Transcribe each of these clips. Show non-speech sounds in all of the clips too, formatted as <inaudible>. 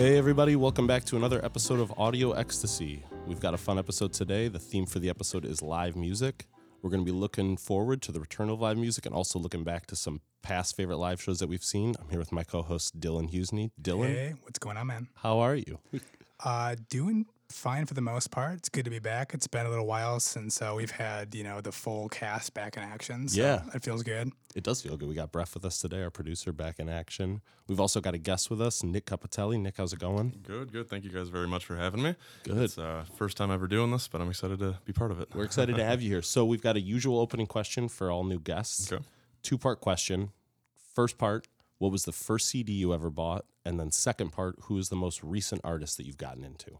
Hey, everybody, welcome back to another episode of Audio Ecstasy. We've got a fun episode today. The theme for the episode is live music. We're going to be looking forward to the return of live music and also looking back to some past favorite live shows that we've seen. I'm here with my co host, Dylan Husney. Dylan, Hey, what's going on, man? how are you? Uh, doing fine for the most part. It's good to be back. It's been a little while since uh, we've had you know the full cast back in action. So Yeah. it feels good. It does feel good. We got Bref with us today, our producer, back in action. We've also got a guest with us, Nick Capitelli. Nick, how's it going? Good, good. Thank you guys very much for having me. Good. It's uh, first time ever doing this, but I'm excited to be part of it. We're excited to <laughs> have you here. So, we've got a usual opening question for all new guests. Okay. Two part question. First part, what was the first CD you ever bought? And then, second part, who is the most recent artist that you've gotten into?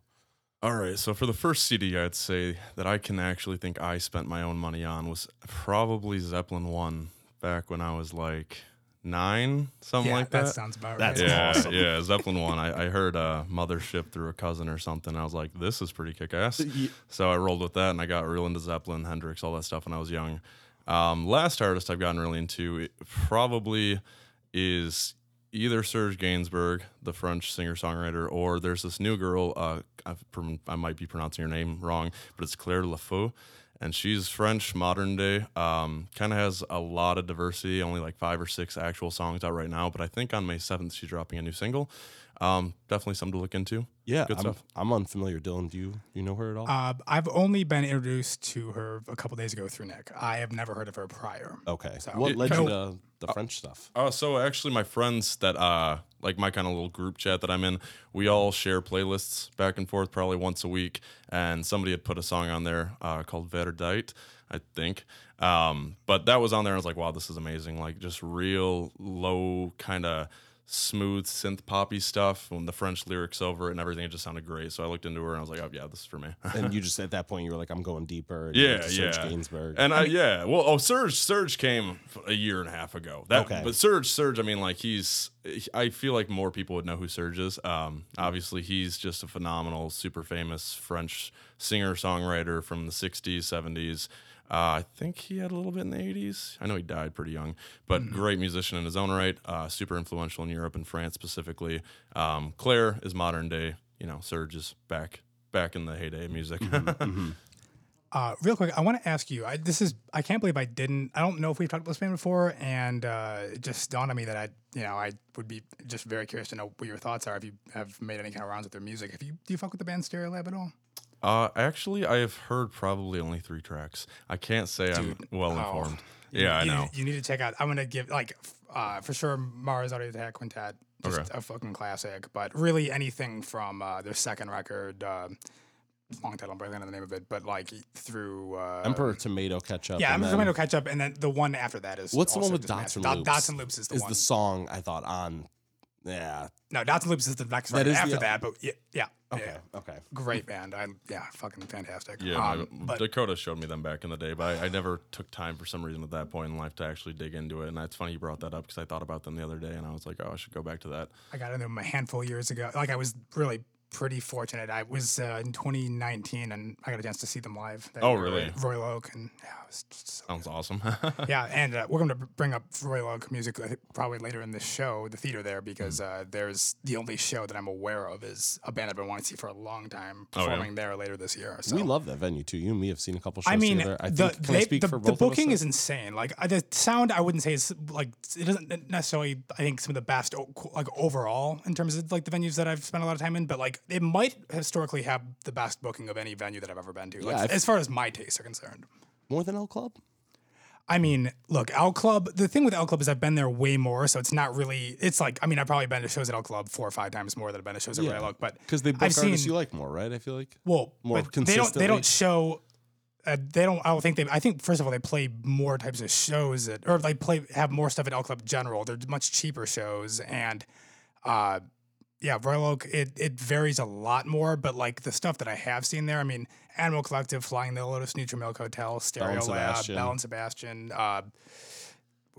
All right. So for the first CD, I'd say that I can actually think I spent my own money on was probably Zeppelin One back when I was like nine, something yeah, like that. that. sounds about That's right. yeah, awesome. yeah, Zeppelin One. I, I heard uh, Mothership through a cousin or something. I was like, this is pretty kick ass. So I rolled with that, and I got real into Zeppelin, Hendrix, all that stuff when I was young. Um, last artist I've gotten really into it probably is either Serge Gainsbourg, the French singer songwriter, or there's this new girl. Uh, I might be pronouncing her name wrong, but it's Claire Laffut. And she's French, modern day. Um, kind of has a lot of diversity. Only like five or six actual songs out right now. But I think on May seventh she's dropping a new single. Um, definitely something to look into. Yeah, Good I'm, stuff. I'm unfamiliar. Dylan, do you you know her at all? Uh, I've only been introduced to her a couple days ago through Nick. I have never heard of her prior. okay. so- what It- led you to the French stuff? Uh, so actually, my friends that uh, like my kind of little group chat that I'm in, we all share playlists back and forth probably once a week. And somebody had put a song on there uh, called Verdite, I think. Um, but that was on there. and I was like, wow, this is amazing. Like just real low kind of smooth synth poppy stuff when the French lyrics over it and everything. It just sounded great. So I looked into her and I was like, oh yeah, this is for me. <laughs> and you just at that point you were like, I'm going deeper. And Yeah, Serge yeah. Gainsbourg. And I, yeah, well, oh, Serge, Serge came a year and a half ago. That, Okay. but Serge, Surge, I mean, like he's, I feel like more people would know who Serge is. Um, obviously, he's just a phenomenal, super famous French singer songwriter from the '60s, '70s. Uh, I think he had a little bit in the 80s. I know he died pretty young, but great musician in his own right. Uh, super influential in Europe and France specifically. Um, Claire is modern day. You know, Serge is back, back in the heyday of music. <laughs> Uh, real quick, I want to ask you. I, this is I can't believe I didn't. I don't know if we've talked about this band before, and uh, it just dawned on me that I, you know, I would be just very curious to know what your thoughts are if you have made any kind of rounds with their music. Have you do you fuck with the band Stereolab at all? Uh, actually, I have heard probably only three tracks. I can't say I'm well oh. informed. You- Yeah, I know. You need to check out. I'm gonna give like uh, for sure Mars Audiac Quintet, just Okay. a fucking classic. But really anything from uh, their second record, uh, long title, I'm barely know the name of it, but like through uh, Emperor Tomato Ketchup. Yeah, Emperor Tomato Ketchup, and then the one after that is What's the one also with just Dots and Loops? Dots and Loops is the is one. the song I thought on. Yeah. no, Dots and Loops is the next That record is the- after that, but yeah, yeah, Okay. yeah. Okay. great band. I yeah, fucking fantastic. Yeah, um, my- but Dakota showed me them back in the day, but I, I never took time for some reason at that point in life to actually dig into it. And it's funny you brought that up because I thought about them the other day and I was like, oh, I should go back to that. I got into them a handful of years ago. Like I was really pretty fortunate. I was uh, in 2019, and I got a chance to see them live. that Oh, really? at Royal Oak, and yeah, it was so Sounds awesome. <laughs> yeah, and uh, we're going to bring up Royal Oak music probably later in the show, the theater there, because Hmm. uh, there's the only show that I'm aware of is a band I've been wanting to see for a long time Oh, yeah? performing there later this year. So. We love that venue too. You and me have seen a couple shows I mean, together. I the, think, can I speak the, for the both of us booking there? is insane. Like uh, the sound, I wouldn't say is like it doesn't necessarily. I think some of the best like overall in terms of like the venues that I've spent a lot of time in, but like it might historically have the best booking of any venue that I've ever been to. Like, Yeah, as far as my tastes are concerned. more than El Club. I mean, look, El Club. The thing with El Club is I've been there way more, so it's not really. It's like I mean, I've probably been to shows at El Club four or five times more than I've been to shows at Royal Oak. But because they book I've artists seen you like more, right? I feel like. well, more but they don't. They don't show. Uh, they don't. I don't think they. I think first of all, they play more types of shows at, or they play have more stuff at El Club General. They're much cheaper shows, and uh, yeah, Royal Oak. It it varies a lot more, but like the stuff that I have seen there, I mean, Animal Collective, Flying the Lotus, Neutral Hotel, Stereolab, Sebastian. Belle and Sebastian. Uh,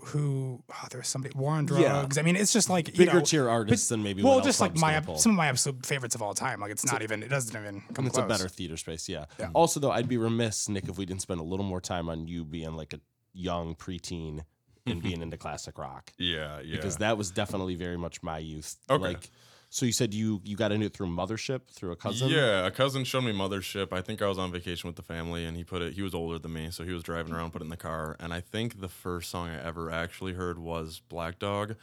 who oh, there's somebody War on Yeah. Drugs. I mean, it's just like you Bigger know, tier artists than maybe well, just like my gonna some of my absolute favorites of all time. Like it's not even. It doesn't even come And it's close. a better theater space, yeah. Also, though, I'd be remiss, Nick, if we didn't spend a little more time on you being like a young preteen and <laughs> being into classic rock yeah, yeah. because that was definitely very much my youth. Okay. Like So you said you you got into it through Mothership through a cousin. Yeah, a cousin showed me Mothership. I think I was on vacation with the family, and he put it. He was older than me, so he was driving around, put it in the car, and I think the first song I ever actually heard was Black Dog.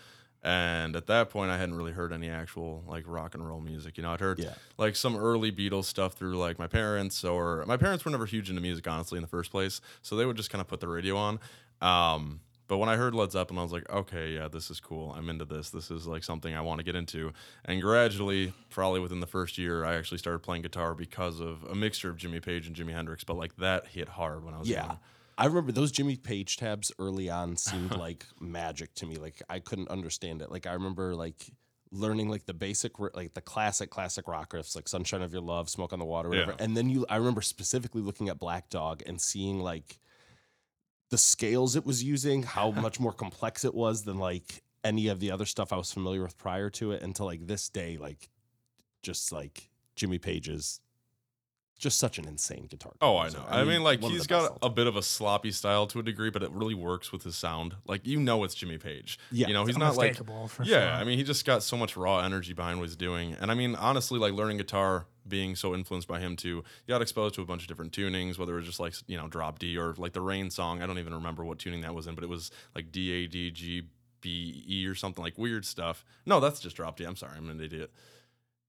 And at that point, I hadn't really heard any actual like rock and roll music. You know, I'd heard Yeah. like some early Beatles stuff through like my parents, or my parents were never huge into music, honestly, in the first place. So they would just kind of put the radio on. Um, but when I heard Led Zeppelin, I was like, okay, yeah, this is cool. I'm into this. This is like something I want to get into. And gradually, probably within the first year, I actually started playing guitar because of a mixture of Jimmy Page and Jimi Hendrix. But like that hit hard when I was Yeah. young. I remember those Jimmy Page tabs early on <laughs> seemed like magic to me. Like I couldn't understand it. Like I remember like learning like the basic like the classic classic rock riffs like Sunshine of Your Love, Smoke on the Water, whatever. Yeah. And then you I remember specifically looking at Black Dog and seeing like the scales it was using, how <laughs> much more complex it was than like any of the other stuff I was familiar with prior to it until like this day like just like Jimmy Page's just such an insane guitar. Oh, I composer. know. I mean, like one of he's the got a bit of a sloppy style to a degree, but it really works with his sound. Like you know, it's Jimmy Page. Yeah. you know, he's not like for yeah. sure. I mean, he just got so much raw energy behind what he's doing. And I mean, honestly, like learning guitar, being so influenced by him too, you got exposed to a bunch of different tunings, whether it was just like you know drop D or like the Rain song. I don't even remember what tuning that was in, but it was like D A D G B E or something like weird stuff. No, that's just drop D. I'm sorry, I'm an idiot.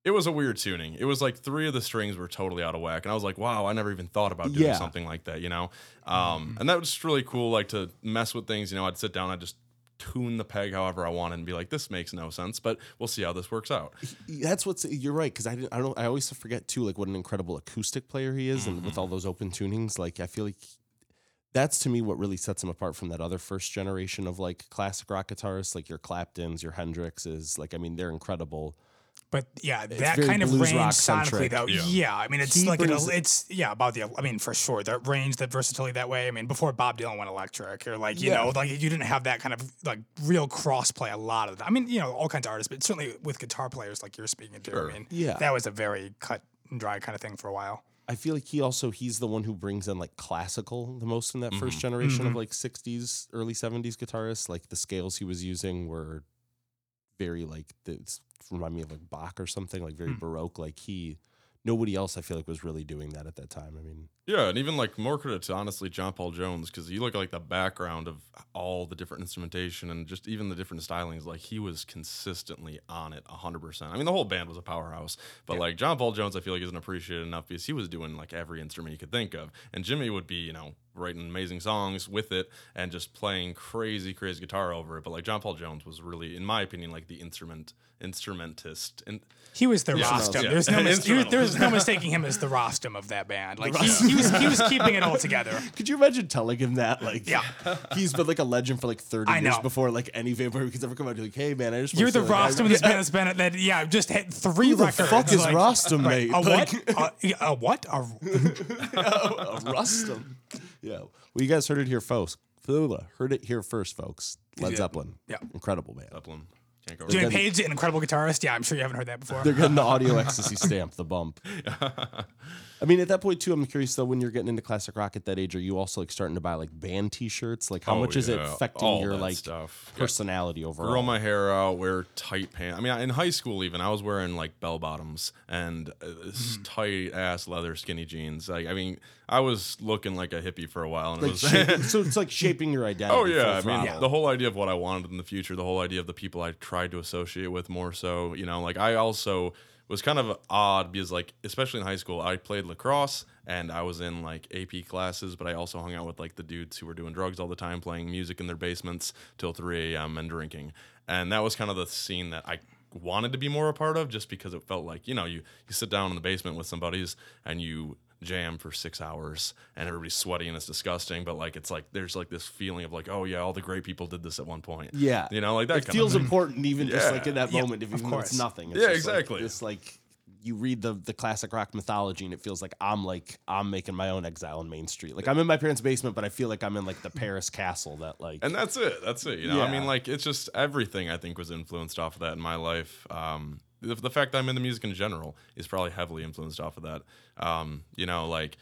It was a weird tuning. It was like three of the strings were totally out of whack, and I was like, "Wow, I never even thought about doing Yeah. something like that." You know, um, and that was just really cool. Like to mess with things. You know, I'd sit down, I'd just tune the peg however I wanted, and be like, "This makes no sense," but we'll see how this works out. That's what's you're right because I didn't I don't I always forget too like what an incredible acoustic player he is and with all those open tunings like I feel like that's to me what really sets him apart from that other first generation of like classic rock guitarists like your Claptons your Hendrixes like I mean they're incredible But yeah, that kind of range sonically centric. though. Yeah. Yeah. I mean it's He like an, it's yeah about the I mean for sure the range, the versatility that way. I mean before Bob Dylan went electric or like you Yeah. know like you didn't have that kind of like real crossplay a lot of that. I mean you know all kinds of artists, but certainly with guitar players like you're speaking to. Sure. I mean Yeah. that was a very cut and dry kind of thing for a while. I feel like he also he's the one who brings in like classical the most in that first mm-hmm. generation of mm-hmm. like 60s early 70s guitarists like the scales he was using were very like it's remind me of like Bach or something like very hmm. baroque like he nobody else I feel like was really doing that at that time I mean Yeah, and even like more credit to honestly John Paul Jones because you look at like the background of all the different instrumentation and just even the different stylings. Like he was consistently on it hundred percent. I mean, the whole band was a powerhouse, but like John Paul Jones, I feel like isn't appreciated enough because he was doing like every instrument you could think of, and Jimmy would be you know writing amazing songs with it and just playing crazy crazy guitar over it. But like John Paul Jones was really, in my opinion, like the instrument instrumentist and He was the Yeah. Rostam. Yeah. There's no <laughs> mis- Instrumental. there's no mistaking him as the Rostam of that band. Like he, he was he was keeping it all together. <laughs> Could you imagine telling him that? Like, Yeah. he's been like a legend for like 30 I years know. before like any vampire could ever come out and be like, hey man, I just You're the say, like, Rostam of this band that's been that yeah just hit three Who the records. fuck is like- Rostam, mate? A Like- what? <laughs> a, yeah, a what? A, a Rustum. Yeah. Well, you guys heard it here, folks. Heard it here first, folks. Led Yeah. Zeppelin. Yeah. Incredible band. Zeppelin. Can't go Jimmy wrong. Page, an incredible guitarist. Yeah, I'm sure you haven't heard that before. They're getting the audio <laughs> ecstasy stamp, the bump. <laughs> I mean, at that point too, I'm curious though. When you're getting into classic rock at that age, are you also like starting to buy like band T-shirts? Like, how Oh, much is it affecting All your like stuff. Yeah. personality overall? grow my hair out, wear tight pants. I mean, in high school even, I was wearing like bell bottoms and uh, Mm-hmm. tight ass leather skinny jeans. Like, I mean, I was looking like a hippie for a while, and it was. shaping, <laughs> so it's like shaping your identity. Oh yeah, I mean throttle. the whole idea of what I wanted in the future, the whole idea of the people I tried to associate with more so, you know, like I also was kind of odd because like especially in high school, I played lacrosse and I was in like AP classes, but I also hung out with like the dudes who were doing drugs all the time, playing music in their basements till 3 a.m. and drinking. And that was kind of the scene that I wanted to be more a part of just because it felt like, you know, you you sit down in the basement with some buddies and you jam for six hours and everybody's sweaty and it's disgusting but like it's like there's like this feeling of like oh yeah all the great people did this at one point Yeah. you know like that it kind feels of important even just like in that Yeah, moment if of even though it's nothing. It's Yeah, just, like, exactly. It's like you read the the classic rock mythology and it feels like I'm like I'm making my own exile in Main Street. Like I'm in my parents' basement, but I feel like I'm in like the Paris castle that like and that's it that's it you know i mean like it's just everything i think was influenced off of that in my life um the, the fact that i'm into music in general is probably heavily influenced off of that um you know like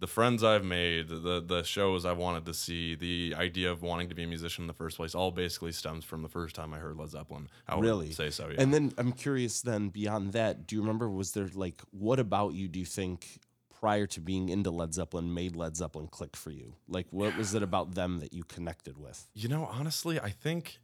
the friends I've made, the the shows I've wanted to see, the idea of wanting to be a musician in the first place, all basically stems from the first time I heard Led Zeppelin. I would Really? say so. Yeah. And then I'm curious. Then beyond that, do you remember? Was there like what about you? Do you think prior to being into Led Zeppelin made Led Zeppelin click for you? Like, what was it about them that you connected with? You know, honestly, I think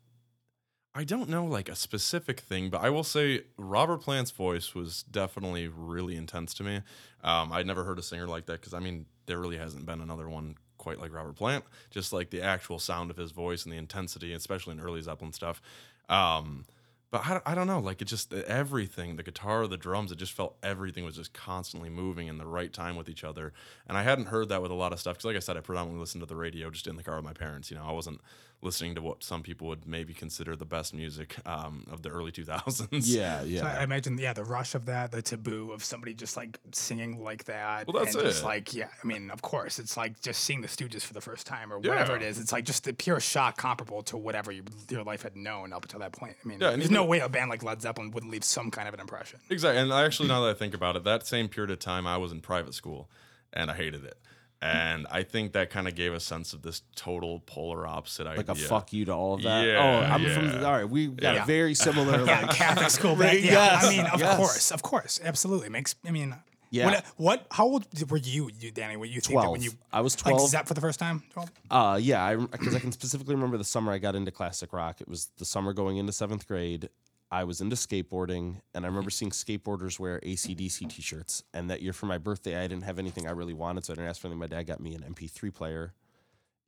I don't know like a specific thing, but I will say Robert Plant's voice was definitely really intense to me. Um, I'd never heard a singer like that because I mean, there really hasn't been another one quite like Robert Plant. Just like the actual sound of his voice and the intensity, especially in early Zeppelin stuff. Um, but I, I don't know, like it just everything, the guitar, the drums, it just felt everything was just constantly moving in the right time with each other. And I hadn't heard that with a lot of stuff because, like I said, I predominantly listened to the radio just in the car with my parents. You know, I wasn't listening to what some people would maybe consider the best music um, of the early 2000s. Yeah, So yeah. I imagine, yeah, the rush of that, the taboo of somebody just like singing like that. Well, that's and Just like, yeah, I mean, of course, it's like just seeing the Stooges for the first time or Yeah. whatever it is. It's like just the pure shock comparable to whatever your, your life had known up until that point. I mean, Yeah, there's even- no way a band like Led Zeppelin wouldn't leave some kind of an impression. Exactly. And I actually, now that I think about it, that same period of time, I was in private school and I hated it. And I think that kind of gave a sense of this total polar opposite idea. Like a fuck you to all of that. Yeah, oh, I'm from. yeah. All right, we got Yeah. a very similar. <laughs> Yeah, like, Catholic school Right, <laughs> band. Yeah, yes, I mean, of yes. course, of course, absolutely makes. I mean, Yeah. What, what? How old were you, you Danny? When you think that when Twelve. you I was like twelve. Zepp for the first time? 12? Uh, yeah, because I, can specifically remember the summer I got into classic rock. It was the summer going into seventh grade. I was into skateboarding, and I remember seeing skateboarders wear ACDC t-shirts. And that year for my birthday, I didn't have anything I really wanted, so I didn't ask for anything. My dad got me an MP3 player.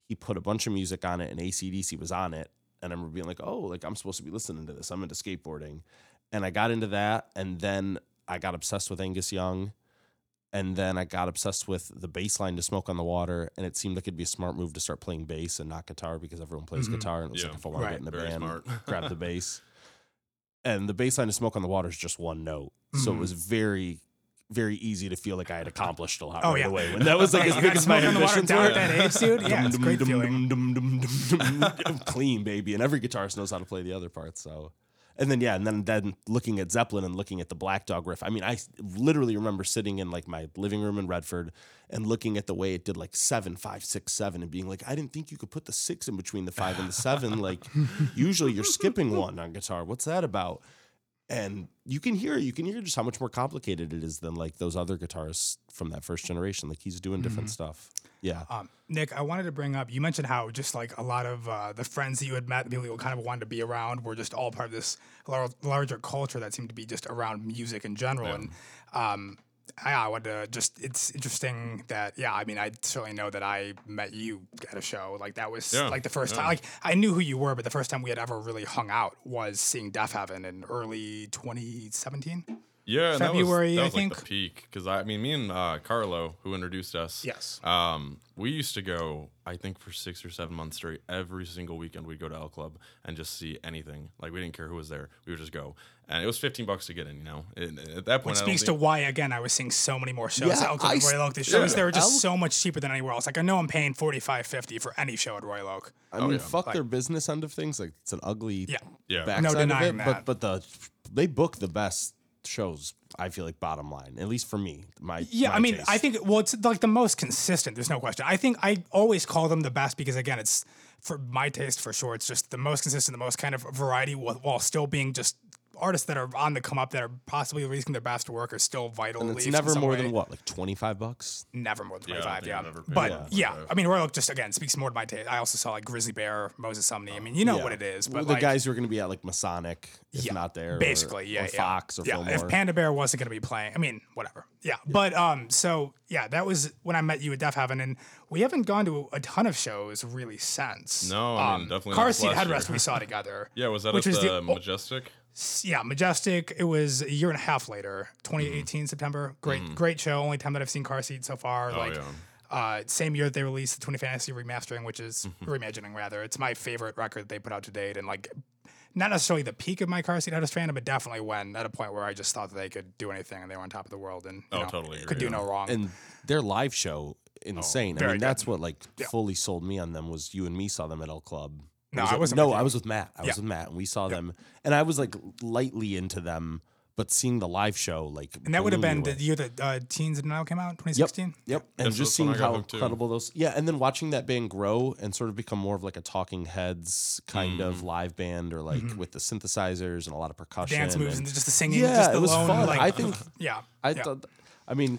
He put a bunch of music on it, and ACDC was on it. And I remember being like, "Oh, like I'm supposed to be listening to this. I'm into skateboarding." And I got into that, and then I got obsessed with Angus Young and then I got obsessed with the bass line to Smoke on the Water, and it seemed like it'd be a smart move to start playing bass and not guitar because everyone plays Mhm. guitar, and it was Yeah. like if I want Right. to get in the Very band, grab the <laughs> bass. And the bass line to Smoke on the Water is just one note, so it Mhm. was very, very easy to feel like I had accomplished a lot Oh, right yeah. away. When that was like <laughs> Yeah, as big as my Smoke on the Water ambitions down were. at that age, dude. Yeah, it's great feeling. <laughs> Clean, baby. And every guitarist knows how to play the other parts. So, and then yeah, and then then looking at Zeppelin and looking at the Black Dog riff. I mean, I literally remember sitting in like my living room in Redford and looking at the way it did like seven, five, six, seven, and being like, I didn't think you could put the six in between the five and the seven. Like, <laughs> usually you're skipping one on guitar. What's that about? And you can hear you can hear just how much more complicated it is than like those other guitarists from that first generation. Like he's doing different stuff. Yeah. Um, Nick, I wanted to bring up. You mentioned how just like a lot of uh, the friends that you had met, people you kind of wanted to be around, were just all part of this lar- larger culture that seemed to be just around music in general. And um, I, I wanted to just. It's interesting that yeah. I mean, I certainly know that I met you at a show. Like that was Yeah, like the first yeah. time. Like I knew who you were, but the first time we had ever really hung out was seeing Deafheaven in early 2017. Yeah, and February, that I was, that was like think. the peak because I mean, me and uh, Carlo, who introduced us, Yes. um, we used to go. I think for six or seven months straight, every single weekend we'd go to El Club and just see anything. Like we didn't care who was there, we would just go, and it was fifteen bucks to get in. You know, And at that point, Which I don't speaks to why again I was seeing so many more shows Yeah, at El Club I and Royal Oak. The shows yeah. they were just Elk- so much cheaper than anywhere else. Like I know I'm paying 45 50 for any show at Royal Oak. I Oh, mean, yeah. fuck their business end of things. Like it's an ugly Yeah. yeah, backside of denying it. that. But but the they book the best shows. I feel like bottom line, at least for me. My Yeah, my I mean, taste. I think well, it's like the most consistent. There's no question. I think I always call them the best because again, it's for my taste for sure. It's just the most consistent, the most kind of variety, while, while still being just artists that are on the come up that are possibly releasing their best work are still vital. and it's never more way. than what, like twenty five bucks. Never more than Yeah, I don't 25, think yeah. I've ever paid But more than yeah, I mean, Royal Oak just again speaks more to my taste. I also saw like Grizzly Bear, Moses Sumney. I mean, you know Yeah. what it is. But Well, the like, guys who are going to be at like Masonic, if Yeah, not there, or- basically, yeah, or yeah. Fox or yeah. Fillmore. If Panda Bear wasn't going to be playing, I mean, whatever. Yeah. But um, so yeah, that was when I met you at Deafheaven, and we haven't gone to a ton of shows really since. No, I mean, Um, definitely Car this Seat Headrest we saw <laughs> together. yeah. Was that which at was the, the- Majestic? S- Yeah, Majestic. It was a year and a half later, 2018 mm-hmm. September. Great, mm-hmm. great show. Only time that I've seen Car Seat so far. Oh like, yeah. uh, same year that they released the Twin Fantasy remastering, which is mm-hmm. reimagining rather. It's my favorite record they put out to date, and like not necessarily the peak of my car seat Headrest fandom, but definitely when at a point where I just thought that they could do anything and they were on top of the world and you Oh, know, totally could agree, do yeah. no wrong. and their live show, oh, insane. I mean, good. that's what like Yeah. fully sold me on them. Was you and me saw them at El Club? No, was I wasn't No, with I was with Matt. I was with Matt, and we saw them. And I was like lightly into them but seeing the live show like And that would have blew me been the year that uh, Teens of Denial came out, 2016. Yep, yep. and That's- just seeing when I got how hooked, too. incredible those. Yeah, and then watching that band grow and sort of become more of like a Talking Heads kind Mm. of live band, or like Mm-hmm. with the synthesizers and a lot of percussion. Dance moves and- and just the singing. Yeah, just the it was lone, fun. Like, I think- <laughs> Yeah. I yeah. thought. I mean,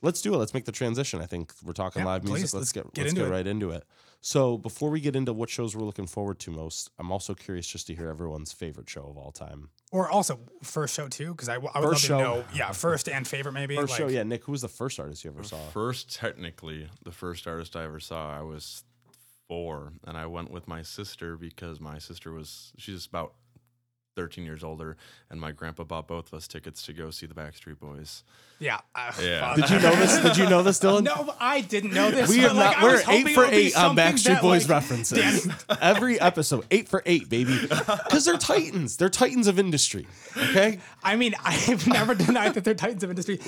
let's do it. Let's make the transition. I think we're talking Yeah, live music. please, let's, let's get, get let's into get it. right into it. So before we get into what shows we're looking forward to most, I'm also curious just to hear everyone's favorite show of all time. Or also first show too, because I would First love show. to know. Yeah, first and favorite maybe. First like, show, yeah. Nick, who was the first artist you ever saw? First, technically, the first artist I ever saw, I was four, and I went with my sister because my sister was she's about thirteen years older, and my grandpa bought both of us tickets to go see the Backstreet Boys. Yeah. uh, Yeah. Did you know this? Did you know this, Dylan? <laughs> No, I didn't know this. We are like, not. I We're eight for eight on Backstreet Boys like, references. <laughs> Every episode, eight for eight, baby. Because they're titans. They're titans of industry. Okay. I mean, <laughs> I've never denied that they're titans of industry.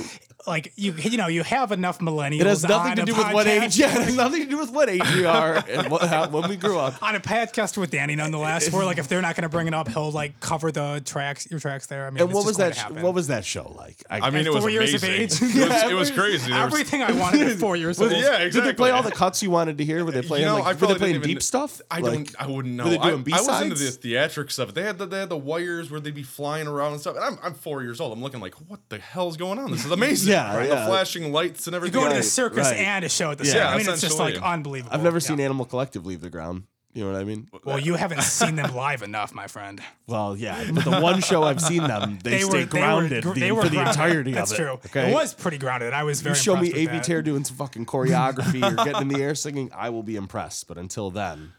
Like you, you know, you have enough millennials. It has nothing on to do with what age. Yeah, it has nothing to do with what age we are and what, how, when we grew up. On a podcast with Danny, nonetheless, where like if they're not going to bring it up, he'll like cover the tracks, your tracks there. I mean, And it's what just was that? sh- what was that show like? I mean, it was four years of amazing. age? It, was, Yeah, <laughs> it was crazy. There was- Everything I wanted at four years <laughs> old. yeah, exactly. Did they play all the cuts you wanted to hear? Were they playing know, like? I were they playing didn't even- deep stuff? I Like- don't. I wouldn't know. Were they doing I, I was into B-sides? the theatrics stuff. They had the they had the wires where they'd be flying around and stuff. And I'm I'm four years old. I'm looking like, what the hell's going on? This is amazing. <laughs> Yeah, Right? yeah. The flashing lights and You everything. go to Right, the circus right. and a show at the same Yeah, same. I mean, it's just like unbelievable. I've never seen Animal Collective leave the ground. You know what I mean? Well, you haven't seen them live enough, my friend. Well, yeah, but the one show I've seen them, <laughs> they, stay grounded gr- the, they were for the grounded. entirety That's of it. That's true. Okay, It was pretty grounded. I was very. you show me Avey. Tare doing some fucking choreography or getting in the air singing, I will be impressed. But until then,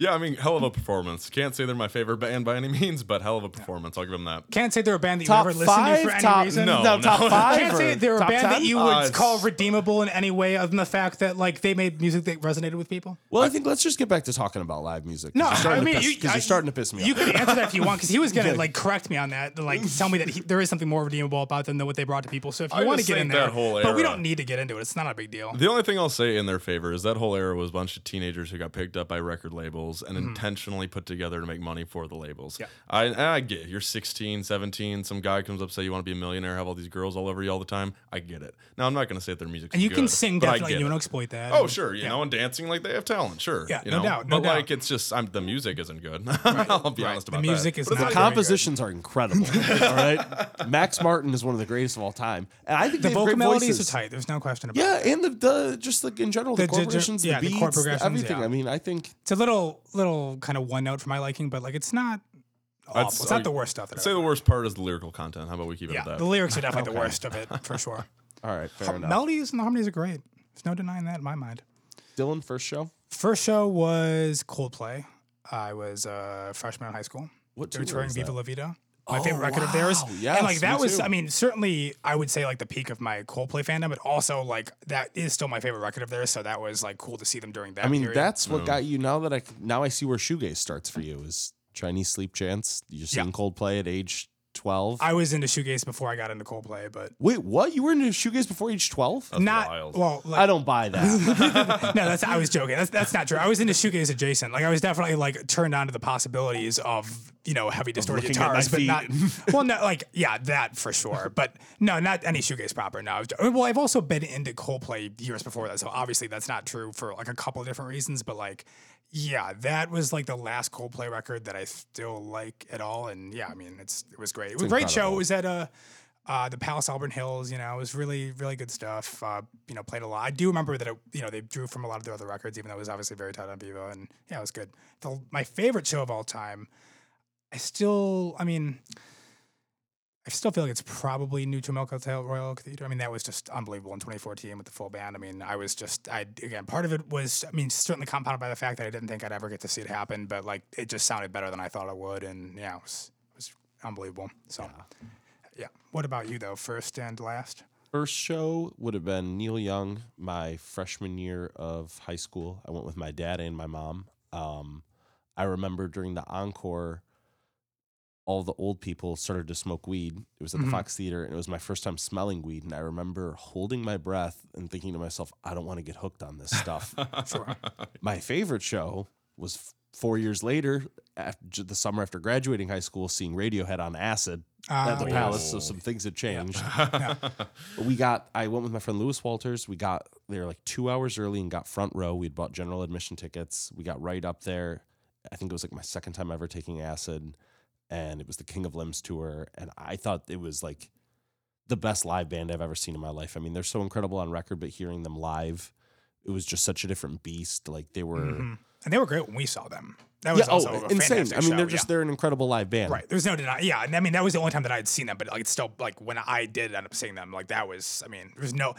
Yeah, I mean, hell of a performance. Can't say they're my favorite band by any means, but hell of a performance. I'll give them that. Can't say they're a band that you top ever listen five, to for any top reason. No, no, no. top <laughs> five. Can't say they're a band 10? that you Uh, would it's- call redeemable in any way, other than the fact that like they made music that resonated with people. Well, I think let's just get back to talking about live music. No, you're I starting mean, to piss, you, 'cause I- you're starting to piss me You off. could answer that if you want, because he was gonna <laughs> Okay. like correct me on that, like tell me that he, there is something more redeemable about them than what they brought to people. So if you want to get in there, that whole but we don't need to get into it. It's not a big deal. The only thing I'll say in their favor is that whole era was a bunch of teenagers who got picked up by record labels and mm-hmm. intentionally put together to make money for the labels. Yeah. I, I get it. You're 16, 17, some guy comes up and say you want to be a millionaire, have all these girls all over you all the time. I get it. Now I'm not going to say that their music's And you can sing but definitely. You it. don't exploit that. Oh sure, you Yeah. know, and dancing like they have talent, sure. Yeah, you no know? doubt, no but like it's just I'm the music isn't good. <laughs> I'll be right. honest The about music that. is But it's not like- very Compositions are incredible. <laughs> all right, Max Martin is one of the greatest of all time, and I think The vocal great melodies are tight. There's no question about it. Yeah, and the, the just like in general, the, The- the- corporations, yeah, the the beats, chord the progressions, everything. yeah. I mean, I think It's a little, little kind of one note for my liking, but like it's not. Awful. I'd It's say- not the worst stuff that I'd I've say the worst part is the lyrical content. How about we keep it Yeah, at that? the lyrics are definitely the <laughs> worst of it for sure. <laughs> all right, fair enough. Melodies and the harmonies are great. There's no denying that in my mind. Dylan, first show. First show was Coldplay. I was a freshman in high school. What They were tour touring was Viva that? La Vida. My Oh, favorite record of theirs. wow. and like that was, too. I mean, certainly I would say like the peak of my Coldplay fandom, but also like that is still my favorite record of theirs. So that was like cool to see them during that. I mean, period. that's what got you. Now that I now I see where shoegaze starts for you is Chinese sleep chants. You're seeing Coldplay at age twelve. I was into shoegaze before I got into Coldplay, but Wait, what? You were into shoegaze before age twelve? That's not wild. well. Like, I don't buy that. <laughs> no, that's I was joking. That's that's not true. I was into shoegaze adjacent. Like I was definitely like turned on to the possibilities of you know heavy distorted looking at my guitars, but not <laughs> well, no, like yeah, that for sure. But no, not any shoegaze proper. No, I was- well, I've also been into Coldplay years before that, so obviously that's not true for like a couple of different reasons. But like, yeah, that was like the last Coldplay record that I still like at all. And yeah, I mean, it's it was great. It was a great show. It was at uh, uh, the Palace Auburn Hills. You know, it was really really good stuff. Uh, you know, played a lot. I do remember that it, you know they drew from a lot of their other records, even though it was obviously very tight on Vivo. And yeah, it was good. The, my favorite show of all time. I still, I mean, I still feel like it's probably Neutral Milk Hotel Royal Theater. I mean, that was just unbelievable in 2014 with the full band. I mean, I was just, I again, part of it was, I mean, certainly compounded by the fact that I didn't think I'd ever get to see it happen, but like it just sounded better than I thought it would, and yeah, it was, it was unbelievable. So, yeah. What about you though? First and last. First show would have been Neil Young, my freshman year of high school. I went with my dad and my mom. Um, I remember during the encore, all the old people started to smoke weed. It was at the mm-hmm. Fox Theater, and it was my first time smelling weed. And I remember holding my breath and thinking to myself, I don't want to get hooked on this stuff. <laughs> Sure. my favorite show was four years later after, the summer after graduating high school, seeing Radiohead on acid at the Oh, Palace. So some things had changed. <laughs> But we got. I went with my friend Lewis Walters. We got there like two hours early and got front row. We'd bought general admission tickets. We got right up there. I think it was like my second time ever taking acid, and it was the King of Limbs tour. And I thought it was like the best live band I've ever seen in my life. I mean, they're so incredible on record, but hearing them live, it was just such a different beast. Like they were. Mhm. And they were great when we saw them. That was Yeah, also oh, insane! I mean, show, they're just yeah. they're an incredible live band. Right. There's no denying. Yeah. And I mean, that was the only time that I had seen them, but like, it's still like when I did end up seeing them, like that was, I mean, there's no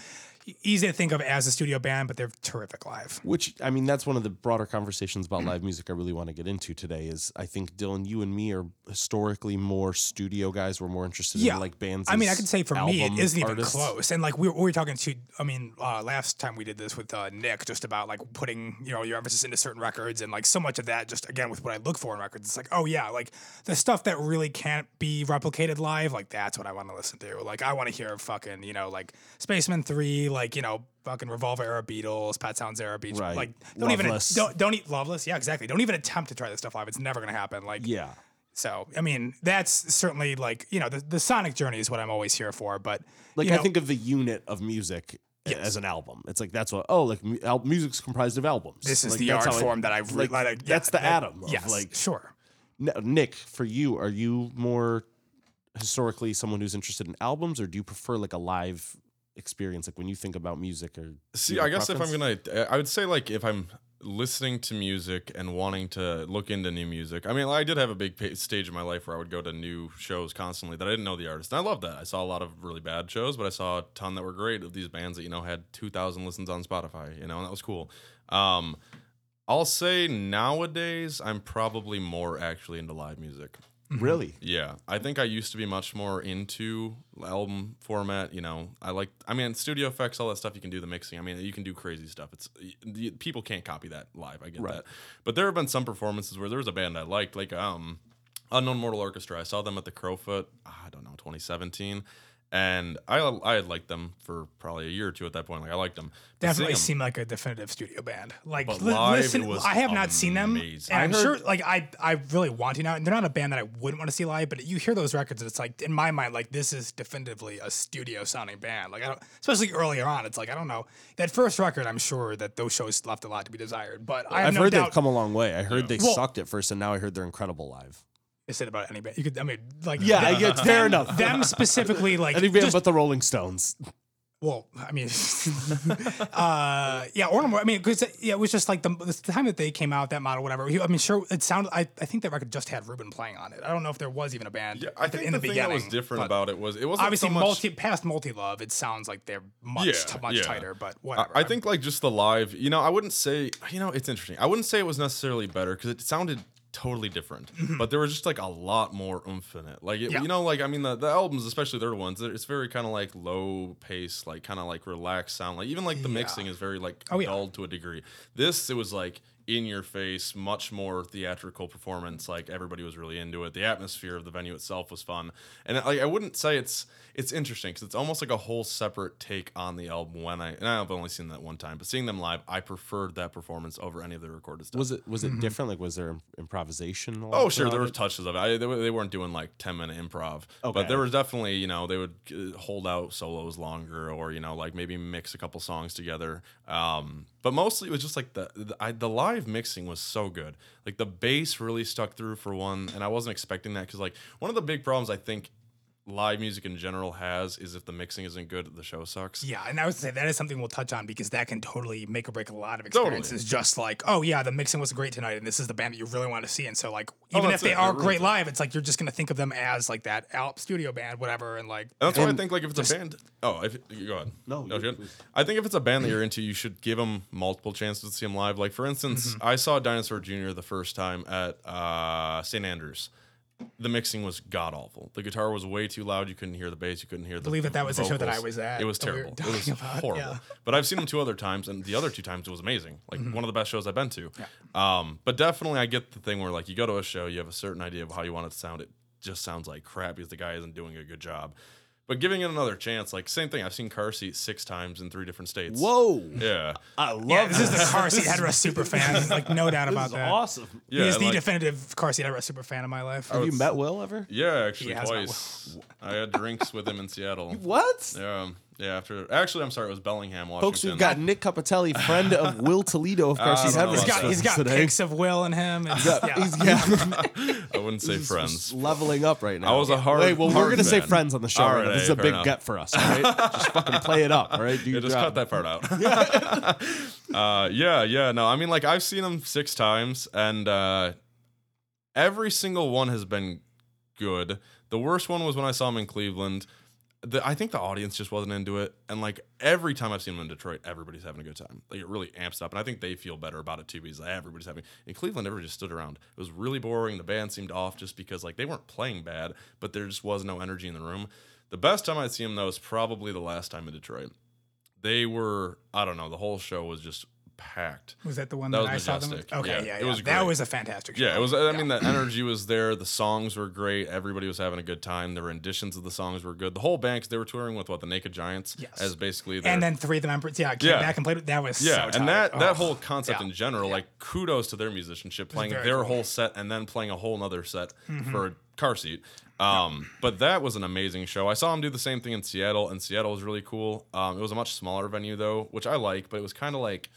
easy to think of as a studio band, but they're terrific live. Which I mean, that's one of the broader conversations about live music I really want to get into today. Is I think Dylan, you and me are historically more studio guys. We're more interested Yeah. in like bands. I mean, I could say for me, it isn't even close. And like we were, we were talking to, I mean, uh, last time we did this with uh, Nick, just about like putting, you know, your emphasis into certain records and like so much of that, just again with what I look for in records, it's like, oh yeah, like the stuff that really can't be replicated live, like that's what I want to listen to. Like I want to hear fucking, you know, like Spacemen Three, like you know, fucking Revolver era Beatles, Pet Sounds era Beatles, Right. like don't even don't don't eat Loveless, yeah, exactly. Don't even attempt to try this stuff live. It's never gonna happen. Like Yeah. so, I mean, that's certainly like, you know, the, the sonic journey is what I'm always here for. But, Like you I know, think of the unit of music Yes. as an album. It's like that's what. Oh, like al- music's comprised of albums. this is Like, the art I- form that I've like, like, yeah, that's the that- atom. Of Yes, like sure. Nick, for you, are you more historically someone who's interested in albums, or do you prefer like a live experience? Like when you think about music, or See, i have I a guess if I'm gonna, I would say like if I'm listening to music and wanting to look into new music. I mean, I did have a big pa- stage in my life where I would go to new shows constantly that I didn't know the artist. And I loved that. I saw a lot of really bad shows, but I saw a ton that were great of these bands that you know had 2,000 listens on Spotify. You know, and that was cool. Um, I'll say nowadays I'm probably more actually into live music. Really, Yeah, I think I used to be much more into album format. You know, I like. I mean, studio effects, all that stuff. You can do the mixing. I mean, you can do crazy stuff. It's people can't copy that live. I get Right. that. But there have been some performances where there was a band I liked, like um, Unknown Mortal Orchestra. I saw them at the Crofoot. I don't know, 2017. And I I had liked them for probably a year or two at that point. Like I liked them. But Definitely seeing 'em- seem like a definitive studio band. Like, li- live, listen, was I have not seen them. And I I'm heard- sure, like, I, I really want to now. And they're not a band that I wouldn't want to see live, but you hear those records, and it's like, in my mind, like, this is definitively a studio sounding band. Like, I don't, especially earlier on, it's like, I don't know. That first record, I'm sure that those shows left a lot to be desired. But I have I've no heard doubt. they've come a long way. I heard they Well- sucked at first, and now I heard they're incredible live. I said about any band. You could, I mean, like, Yeah, I them- get fair enough. Them specifically, like, Any band just- but the Rolling Stones. Well, I mean, <laughs> uh, yeah, or more. I mean, because yeah, it was just like the, the time that they came out, that model, whatever. I mean, sure, it sounded. I, I think that record just had Ruban playing on it. I don't know if there was even a band. Yeah, I at the- think in the, the, thing beginning. that was different about it was it wasn't obviously so much, multi past multi love. It sounds like they're much Yeah, t- much yeah. tighter, but I, whatever. I think like just the live, you know, I wouldn't say, you know, it's interesting. I wouldn't say it was necessarily better because it sounded totally different, but there was just like a lot more oomph in it. Like, it, Mm-hmm. Yeah. you know, like I mean, the, the albums, especially their ones, it's very kind of like low pace, like kind of like relaxed sound. Like even like the mixing is very like Oh, yeah. dulled to a degree. This it was like in your face, much more theatrical performance. Like everybody was really into it. The atmosphere of the venue itself was fun, and like I wouldn't say it's it's interesting because it's almost like a whole separate take on the album. When I and I've only seen that one time, but seeing them live, I preferred that performance over any of the recorded stuff. Was it was Mm-hmm. it different? Like was there improvisation? Oh, sure. There throughout were touches of it. I, they, were- they weren't doing like 10 minute improv, Okay. but there was definitely, you know, they would uh, hold out solos longer or, you know, like maybe mix a couple songs together. Um, but mostly it was just like the, the, I, the live mixing was so good. Like the bass really stuck through for one. And I wasn't expecting that because, like, one of the big problems I think live music in general has is if the mixing isn't good, the show sucks. Yeah, and I would say that is something we'll touch on because that can totally make or break a lot of Totally. experiences. Just like, oh yeah, the mixing was great tonight, and this is the band that you really want to see. And so, like, Oh, even that's if they it. are really great is. live, it's like you're just gonna think of them as like that Alp studio band, whatever, and like. And that's why I think like if it's a band. Oh, if go ahead. No, no, you- good. please. I think if it's a band that you're into, you should give them multiple chances to see them live. Like for instance, Mm-hmm. I saw Dinosaur Jr. the first time at uh, St. Andrews. The mixing was god awful. The guitar was way too loud. You couldn't hear the bass. You couldn't hear the. believe that that was the show that I was at It was that we terrible. It was <laughs> about, horrible. yeah. But I've seen them two other times, and the other two times it was amazing. Like Mm-hmm. one of the best shows I've been to. Um, but definitely, I get the thing where like you go to a show, you have a certain idea of how you want it to sound. It just sounds like crap because the guy isn't doing a good job. But giving it another chance, like same thing. I've seen Car Seat six times in three different states. Whoa. Yeah. I love Yeah, this is the car seat headrest super fan. <laughs> Like no doubt This about is that. awesome. Yeah. he is the like- definitive car seat headrest super fan of my life. Have you met Will ever? yeah, actually has twice. I had drinks with him in Seattle. <laughs> What? Yeah. Yeah. After actually, I'm sorry, it was Bellingham, Washington. Folks, we've got Nick Capitelli, friend of <laughs> Will Toledo of course. Seat I don't know Headrest. He's got, about he's with got <laughs> today. pics of Will and him. And, Yeah, yeah. he's yeah. <laughs> I wouldn't say He's friends. leveling up right now. I was a hard- Wait, well, we're gonna say friends on the show. All right right, This is a big enough. get for us. All right, just fucking play it up. All right, do Yeah, just job. cut that part out. uh, yeah, yeah. No, I mean, like I've seen him six times, and uh, every single one has been good. The worst one was when I saw him in Cleveland. The, I think the audience just wasn't into it, and like every time I've seen them in Detroit, everybody's having a good time. Like it really amps up, and I think they feel better about it too because everybody's having. In Cleveland, everybody just stood around. It was really boring. The band seemed off just because like they weren't playing bad, but there just was no energy in the room. The best time I'd see them though is probably the last time in Detroit they were I don't know the whole show was just packed. Was that the one That that, I saw them? majestic. Okay, Yeah, yeah, it yeah. was that was a fantastic show. Yeah, it was. I mean, the energy was there. The songs were great. Everybody was having a good time. The renditions of the songs were good. The whole band, they were touring with what the Naked Giants Yes. as basically their And then three of the members, yeah, came Yeah. back and played. it. That was yeah, so and that that Oh, whole concept in general, like kudos to their musicianship, playing their cool. whole set and then playing a whole nother set Mm-hmm. for a car seat. Um, but that was an amazing show. I saw him do the same thing in Seattle, and Seattle was really cool. Um, it was a much smaller venue though, which I like, but it was kind of like it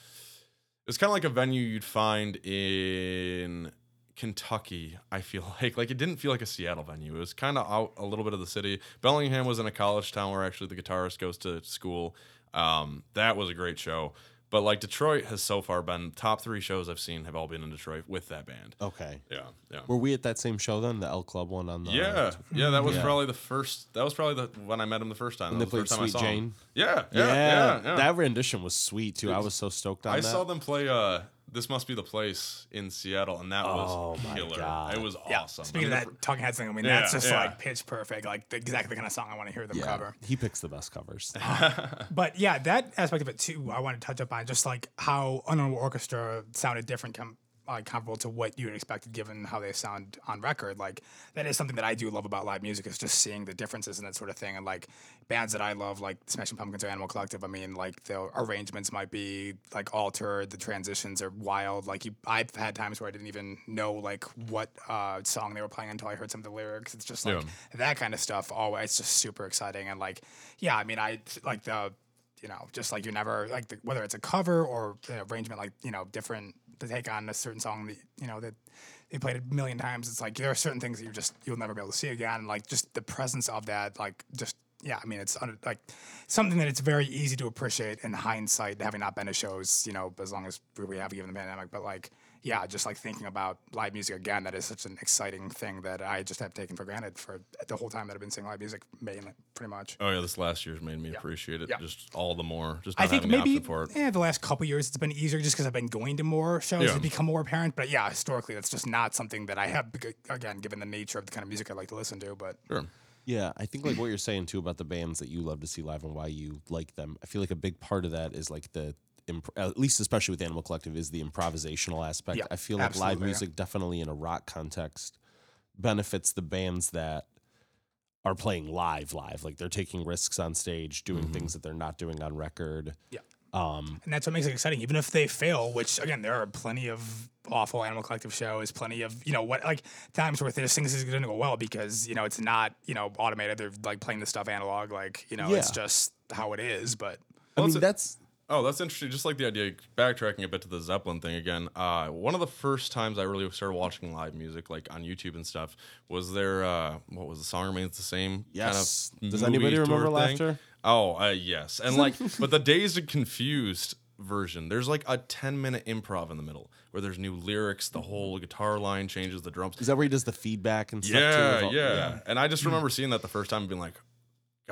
was kind of like a venue you'd find in Kentucky. I feel <laughs> like like it didn't feel like a Seattle venue. It was kind of out a little bit of the city. Bellingham was in a college town where actually the guitarist goes to school. Um, that was a great show. But like Detroit has so far been top three shows I've seen have all been in Detroit with that band. Okay. Yeah, yeah. Were we at that same show then, the El Club one on the? Yeah, yeah, that was Yeah. probably the first. That was probably the when I met him the first time. That they was the played first time Sweet I saw him. Jane. Yeah, Yeah, yeah, yeah. yeah. that rendition was sweet too. I was so stoked on I that. saw them play uh This Must Be the Place in Seattle and that was Oh my killer. God. It was Yeah. awesome. Speaking I of that Talking Heads thing, I mean, Yeah, that's just yeah. like pitch perfect, like the, exactly the kind of song I want to hear them yeah, cover. he picks the best covers. <laughs> But yeah, that aspect of it too, I want to touch up on just like how Unknown Orchestra sounded different, com- like comparable to what you had expected, given how they sound on record. Like that is something that I do love about live music is just seeing the differences and that sort of thing. And like bands that I love, like Smashing Pumpkins or Animal Collective, I mean, like the arrangements might be like altered, the transitions are wild. Like you, I've had times where I didn't even know like what uh, song they were playing until I heard some of the lyrics. It's just like Yeah. that kind of stuff. Always, it's just super exciting and like, yeah, I mean, I like the you know, just like you never like the, whether it's a cover or an arrangement, like you know, different to take on a certain song that you know that they played a million times. It's like there are certain things that you just you'll never be able to see again. Like just the presence of that, like just yeah, I mean, it's under, like something that it's very easy to appreciate in hindsight, having not been to shows, you know, as long as we have given the pandemic. But like, yeah, just like thinking about live music again, that is such an exciting thing that I just have taken for granted for the whole time that I've been seeing live music, mainly, pretty much. Oh yeah, this last year's made me appreciate it Yeah. just all the more. Just I think having the maybe for yeah, the last couple years it's been easier just because I've been going to more shows. Yeah. It's become more apparent. But yeah, historically, that's just not something that I have. Again, given the nature of the kind of music I like to listen to, but Sure. Yeah, I think like what you're saying too about the bands that you love to see live and why you like them. I feel like a big part of that is like the imp- at least especially with Animal Collective is the improvisational aspect. Yeah, I feel like live absolutely, yeah. music definitely in a rock context benefits the bands that are playing live live like they're taking risks on stage doing things that they're not doing on record yeah. um And that's what makes it exciting. Even if they fail, which again, there are plenty of awful Animal Collective shows, plenty of, you know, what like times where there's things that's going to go well because, you know, it's not, you know, automated. They're like playing the stuff analog. Like, you know, it's just how it is. But i Well, mean a- that's Oh, that's interesting. Just like the idea, backtracking a bit to the Zeppelin thing again. Uh, one of the first times I really started watching live music, like on YouTube and stuff, was there. Uh, what was the song remains the same? yes Kind of does anybody remember thing? laughter Oh, uh, yes. And like, <laughs> but the Dazed and Confused version, there's like a 10 minute improv in the middle where there's new lyrics, the whole guitar line changes, the drums. is that where he does the feedback and stuff too Yeah, with all- yeah. And I just remember seeing that the first time and being like,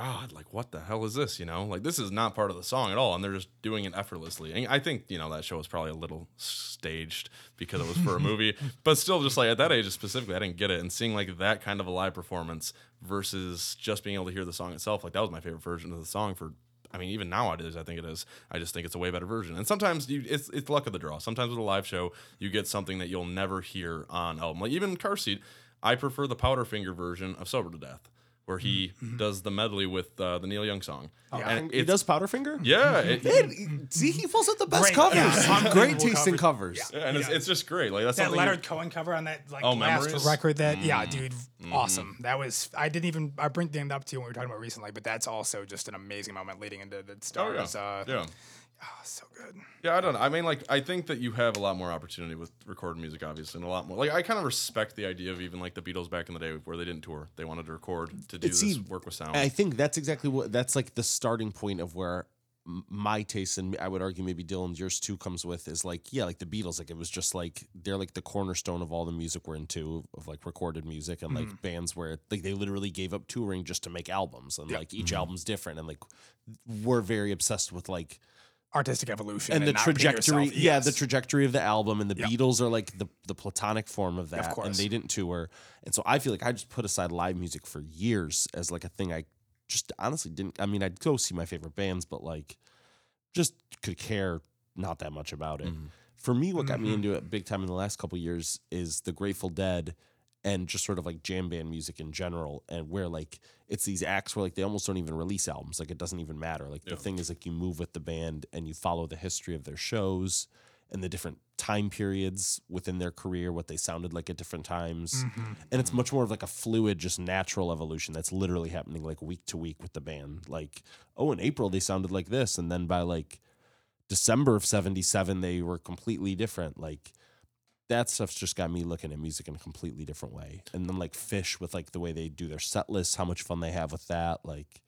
God, like what the hell is this? You know, like this is not part of the song at all, and they're just doing it effortlessly. And I think you know that show was probably a little staged because it was for a movie, <laughs> but still, just like at that age specifically, I didn't get it. And seeing like that kind of a live performance versus just being able to hear the song itself, like that was my favorite version of the song for. I mean, even nowadays, I think it is. I just think it's a way better version. And sometimes you, it's it's luck of the draw. Sometimes with a live show, you get something that you'll never hear on album. Like even Car Seat, I prefer the Powderfinger version of Sober to Death, where he does the medley with uh, the Neil Young song. And he does Powderfinger. Yeah, it- Man, see, he pulls out the best Great, covers. yeah. Great tasting taste in covers. covers. and it's, it's just great. Like that's that Leonard Cohen cover on that like Oh, last Memories? record that yeah Mm. dude Mm-hmm. awesome that was I didn't even I bring it up to you when we were talking about recently but that's also just an amazing moment leading into the Oh yeah, uh, yeah. Oh, so good Yeah, I don't know. I mean, like, I think that you have a lot more opportunity with recorded music, obviously, and a lot more. Like, I kind of respect the idea of even like the Beatles back in the day where they didn't tour; they wanted to record to do See, this work with sound. I think that's exactly what that's like the starting point of where my taste and I would argue maybe Dylan's yours too comes with is like yeah like the Beatles like it was just like they're like the cornerstone of all the music we're into of like recorded music and like mm-hmm. bands where like they literally gave up touring just to make albums and like each mm-hmm. album's different and like we're very obsessed with like artistic evolution and the not trajectory yourself. yeah the trajectory of the album and the Yep. beatles are like the the platonic form of that and course. they didn't tour and so i feel like i just put aside live music for years as like a thing i just honestly didn't i mean i'd go see my favorite bands but like just could care not that much about it Mhm. for me what got me Mhm. into it big time in the last couple years is the grateful dead and just sort of like jam band music in general and where like it's these acts where like they almost don't even release albums like it doesn't even matter. Like Yeah. the thing is like you move with the band and you follow the history of their shows and the different time periods within their career what they sounded like at different times. Mhm. and it's much more of like a fluid just natural evolution that's literally happening like week to week with the band. Like oh in april they sounded like this and then by like december of 77 they were completely different. Like that stuff's just got me looking at music in a completely different way. And then like Phish with like the way they do their set lists how much fun they have with that like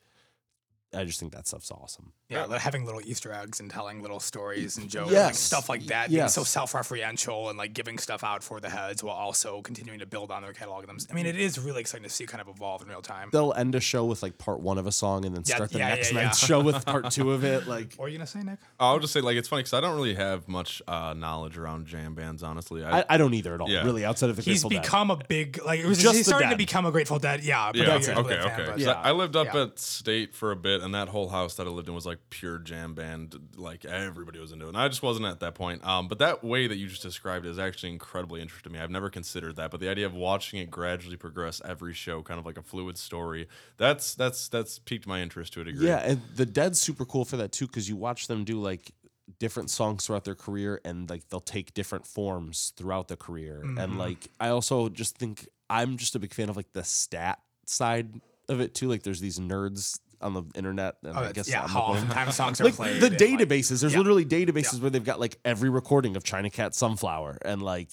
i just think that stuff's awesome yeah like having little easter eggs and telling little stories and jokes Yes. like stuff like that Yes. being so self-referential and like giving stuff out for the heads while also continuing to build on their catalog of them I mean it is really exciting to see kind of evolve in real time they'll end a show with like part one of a song and then Yeah, start the yeah, next yeah, yeah. night's show with <laughs> part two of it like what are you gonna say Nick I'll just say, like, it's funny because I don't really have much uh, knowledge around jam bands, honestly. I, I, I don't either at all Yeah. really outside of the he's Grateful Dead. become a big like it was Just he's the starting to become a Grateful Dead yeah yeah, you're okay, okay. Fan, okay. but- Yeah. I, I lived up Yeah. at State for a bit, and that whole house that I lived in was like pure jam band. Like everybody was into it, and I just wasn't at that point. Um, but that way that you just described is actually incredibly interesting to me. I've never considered that, but the idea of watching it gradually progress every show, kind of like a fluid story, that's that's that's piqued my interest to a degree. Yeah, and the Dead's super cool for that too because you watch them do like different songs throughout their career and like they'll take different forms throughout the career. And Mhm. like I also just think I'm just a big fan of like the stat side of it too. Like there's these nerds on the internet and Oh, I guess yeah, how one. oftentimes songs <laughs> are like played. the and, like- databases. There's yeah. literally databases where they've got like every recording of China Cat Sunflower and like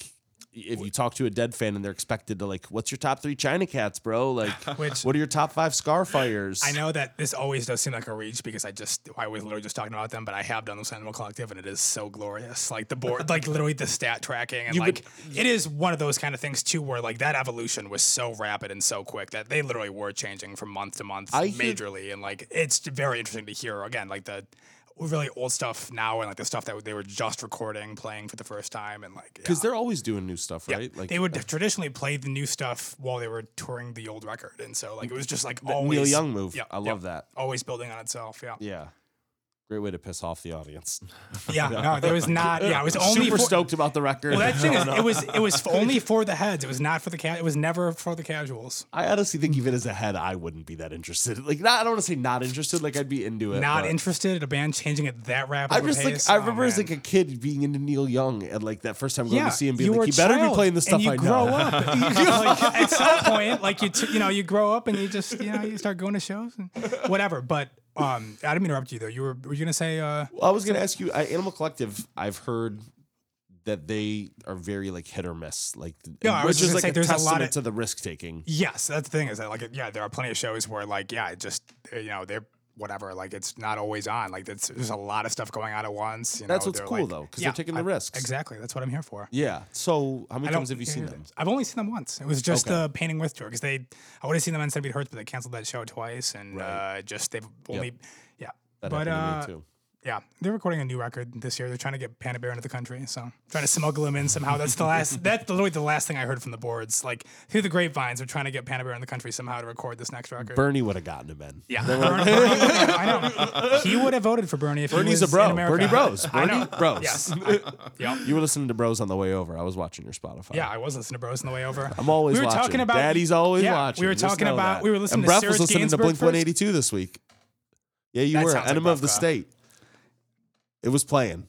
if you talk to a dead fan and they're expected to like, what's your top three China Cats, bro? Like, <laughs> Which- what are your top five Scarfires? I know that this always does seem like a reach because I just I was literally just talking about them, but I have done the Animal Collective and it is so glorious. Like the board, like literally the stat tracking and You like it is one of those kind of things too, where like that evolution was so rapid and so quick that they literally were changing from month to month I hear- majorly, and like it's very interesting to hear again like the really old stuff now and like the stuff that they were just recording, playing for the first time, and like because yeah. they're always doing new stuff, Yeah, right? Like they would uh, traditionally play the new stuff while they were touring the old record, and so like it was just like always Neil Young move. Yeah, I yeah. love that. always building on itself. Yeah, Yeah. Great way to piss off the audience. <laughs> yeah. No, there was not. <laughs> Yeah, it was only super for, stoked about the record. Well, that thing is, <laughs> it was it was only for the heads. It was not for the cat. It was never for the casuals. I honestly think even as a head, I wouldn't be that interested. Like, not I don't want to say not interested. Like, I'd be into it. Not but interested in a band changing it that rapid. I'm just like pace. I Oh, remember as like a kid being into Neil Young and like that first time going yeah, to see him being you like, he better be playing the stuff I grow know. up. You like, at some point, like you, t- you know, you grow up and you just, you know, you start going to shows and whatever. But um, I didn't mean to interrupt you though. You were, were you gonna say? Uh, Well, I was gonna ask you, uh, Animal Collective. I've heard that they are very like hit or miss, like Yeah, I was which just is like say a there's a lot testament of- to the risk taking. Yes, that's the thing is that like yeah, there are plenty of shows where like yeah, it just you know they're whatever like it's not always on like there's a lot of stuff going on at once. You That's know, what's they're cool, like- though, 'cause they're taking the I- risks. Exactly, that's what I'm here for. Yeah. So how many times have you seen them? I've only seen them once. It was just Okay. the painting with tour because they I would have seen them on St. Pete Hurts, but they canceled that show twice and Right. uh, just they've only yeah. That but uh, to me too. Yeah, they're recording a new record this year. They're trying to get Panda Bear into the country, so trying to smuggle him in somehow. That's the last. <laughs> That's literally the last thing I heard from the boards. Like through the grapevines, they're trying to get Panda Bear in the country somehow to record this next record. Bernie would have gotten him in. yeah, <laughs> Bernie, Bernie would I know. <laughs> He would have voted for Bernie if Bernie's he a bro. in America. Bernie Bros. I Bernie know. Bros. Yes. I- yep. You were listening to Bros on the way over. I was watching your Spotify. Yeah, I was listening to Bros on the way over. I'm always we were watching. talking about Daddy's always yeah, watching. We were talking about that. we were listening and to Breath Serge was listening Gainsbourg to Blink 182 this week. Yeah, you That were. sounds like of the State. It was playing.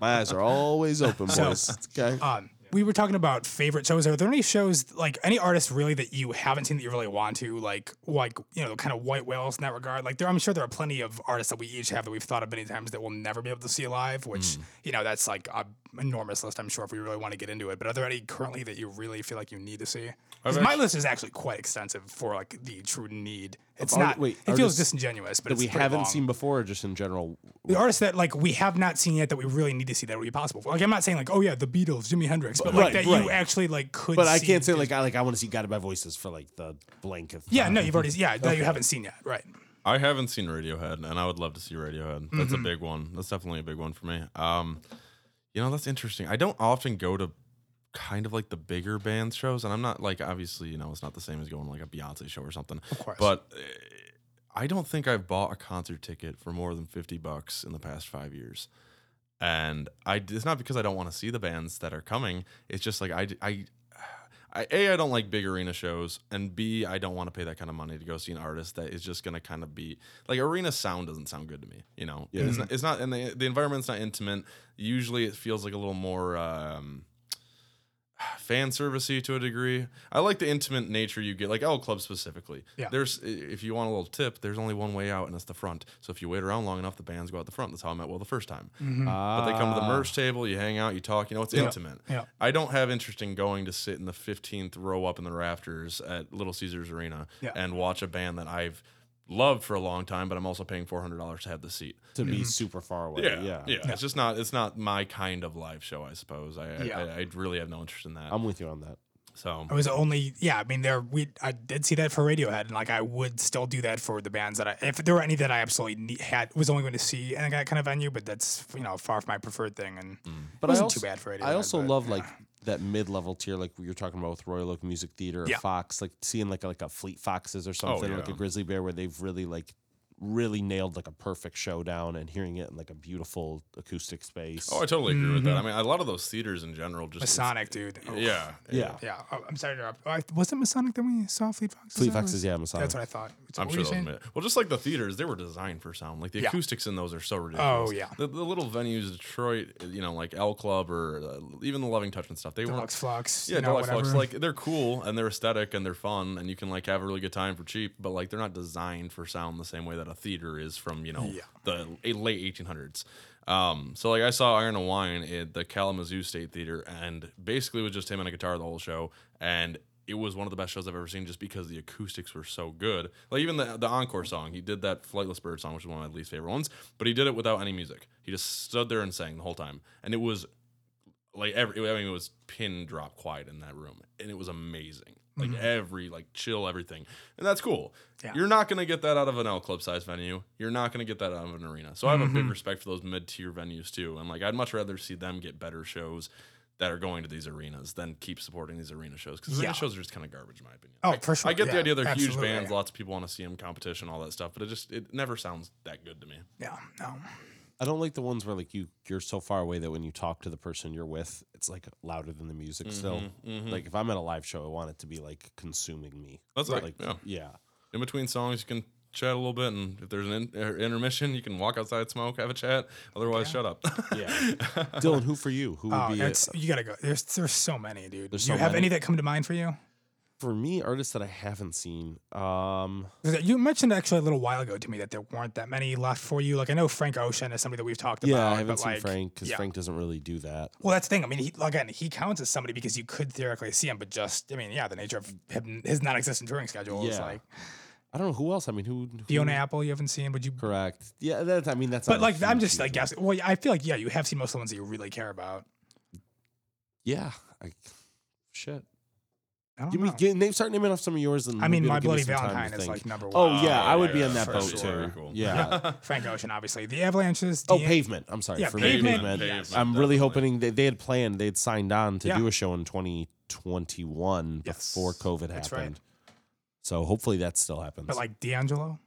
My eyes are always open, <laughs> So- boys. okay. Um, we were talking about favorite shows. Are there any shows like any artists really that you haven't seen that you really want to like, like you know, kind of white whales in that regard? Like, there, I'm sure there are plenty of artists that we each have that we've thought of many times that we'll never be able to see live. Which Mm. you know, that's like a enormous list. I'm sure if we really want to get into it. But are there any currently that you really feel like you need to see? 'Cause I've my list is actually quite extensive for like the true need. It's art- not. wait, it feels artists disingenuous, but that it's we pretty haven't long. seen before, or just in general. The artists that like we have not seen yet that we really need to see that would be possible. Like I'm not saying like oh yeah the Beatles, Jimi Hendrix, but like Right, that right. you actually like could. But I see can't say like I like I want to see Guided by Voices for like the blank of Yeah, no, you've already yeah that you haven't seen yet, right? I haven't seen Radiohead, and I would love to see Radiohead. That's Mm-hmm. a big one. That's definitely a big one for me. Um, you know, that's interesting. I don't often go to kind of like the bigger band shows, and I'm not like obviously, you know, it's not the same as going to like a Beyonce show or something. Of course. But uh, I don't think I've bought a concert ticket for more than fifty bucks in the past five years. And I, it's not because I don't want to see the bands that are coming. It's just like I, I, I, a I don't like big arena shows, and b I don't want to pay that kind of money to go see an artist that is just gonna kind of be like arena sound doesn't sound good to me. You know, it's, not, it's not, and the the environment's not intimate. Usually, it feels like a little more. Um, <sighs> fan servicey to a degree. I like the intimate nature you get, like El Club specifically. Yeah. There's if you want a little tip, there's only one way out, and it's the front. So if you wait around long enough, the bands go out the front. That's how I met Will the first time. But they come to the Ah. merch table, you hang out, you talk. You know, it's intimate. yeah. I don't have interest in going to sit in the 15th row up in the rafters at Little Caesars Arena Yeah. and watch a band that I've loved for a long time, but I'm also paying $400 to have the seat. to be mm-hmm. super far away. Yeah, Yeah, yeah, It's just not. It's not my kind of live show. I suppose. I, I- Yeah. I, I really have no interest in that. I'm with you on that. so I was only yeah. I mean, there we I did see that for Radiohead, and like I would still do that for the bands that I if there were any that I absolutely need, had was only going to see in that kind of venue, but that's you know far from my preferred thing, and mm. But it wasn't I also, too bad for Radiohead. I also but, love yeah. like that mid-level tier, like we were talking about with Royal Oak Music Theater or Yeah. Fox, like seeing like a, like a Fleet Foxes or oh, something, like a. Grizzly Bear, where they've really like really nailed like a perfect showdown and hearing it in like a beautiful acoustic space. Oh, I totally agree with that. I mean, a lot of those theaters in general just it's- Masonic, dude. Oh, Yeah, yeah, Yeah, oh, I'm sorry to interrupt. I- was it Masonic that we saw Fleet Foxes? Fleet Is Foxes, yeah, Masonic. That's what I thought. So I'm sure were those. you saying? Well, just like the theaters, they were designed for sound. Like the Yeah. acoustics in those are so ridiculous. Oh, yeah. the, the little venues, Detroit, you know, like El Club or uh, even the Loving Touch and stuff. They Deluxe were Flux. yeah, you know, Deluxe whatever. Flux. Like they're cool and they're aesthetic and they're fun and you can like have a really good time for cheap. But like they're not designed for sound the same way that a theater is from you know Yeah. the late 1800s. Um, so like I saw Iron and Wine at the Kalamazoo State Theater, and basically it was just him and a guitar the whole show, and it was one of the best shows I've ever seen just because the acoustics were so good. Like even the the encore song, he did that Flightless Bird song, which is one of my least favorite ones, but he did it without any music. He just stood there and sang the whole time, and it was like every I mean it was pin drop quiet in that room, and it was amazing. Like mm-hmm. every like chill everything, and that's cool. Yeah. You're not gonna get that out of an El Club size venue. You're not gonna get that out of an arena. So I have a big mm-hmm. respect for those mid tier venues too, and like I'd much rather see them get better shows that are going to these arenas than keep supporting these arena shows because Yeah. arena shows are just kind of garbage in my opinion. Oh, for sure. I get the idea they're huge bands. Lots of people want to see them, competition, all that stuff, but it just it never sounds that good to me. yeah, no. I don't like the ones where like you you're so far away that when you talk to the person you're with, it's like louder than the music. Still, mhm. like if I'm at a live show, I want it to be like consuming me. That's right. Like yeah. yeah. in between songs, you can chat a little bit, and if there's an in, er, intermission, you can walk outside, smoke, have a chat. Otherwise, shut up. <laughs> Yeah. Dylan, who for you? Who would Oh, be a, it's you gotta go. There's there's so many, dude. There's Do you so have many. any that come to mind for you? For me artists that I haven't seen? Um, You mentioned actually a little while ago to me that there weren't that many left for you. Like I know Frank Ocean is somebody that we've talked yeah, about. I haven't but, seen like, Frank because yeah. Frank doesn't really do that. Well, that's the thing. I mean, he, again, he counts as somebody because you could theoretically see him, but just I mean, yeah, the nature of him, his non-existent touring schedule is Yeah. like I don't know who else. I mean, who? who Fiona Apple. You haven't seen, would you? Correct. Yeah, that. I mean, that's. But like, I'm just like guessing. Well, I feel like yeah, you have seen most of the ones that you really care about. Yeah. I, shit. I don't Give me, know. give, name, start naming off some of yours. And I mean, it'll My Bloody some time to Valentine is like number oh, one. Oh yeah, I would be yeah, in that for boat sure. too. Cool. Yeah. Frank Ocean, obviously. The Avalanches. oh, pavement. I'm sorry. Yeah, for me, Pavement, pavement. yes. I'm really Definitely. hoping they, they had planned. They'd signed on to Yeah. do a show in 2021 Yes, before COVID that's happened. right. So hopefully that still happens. But like D'Angelo.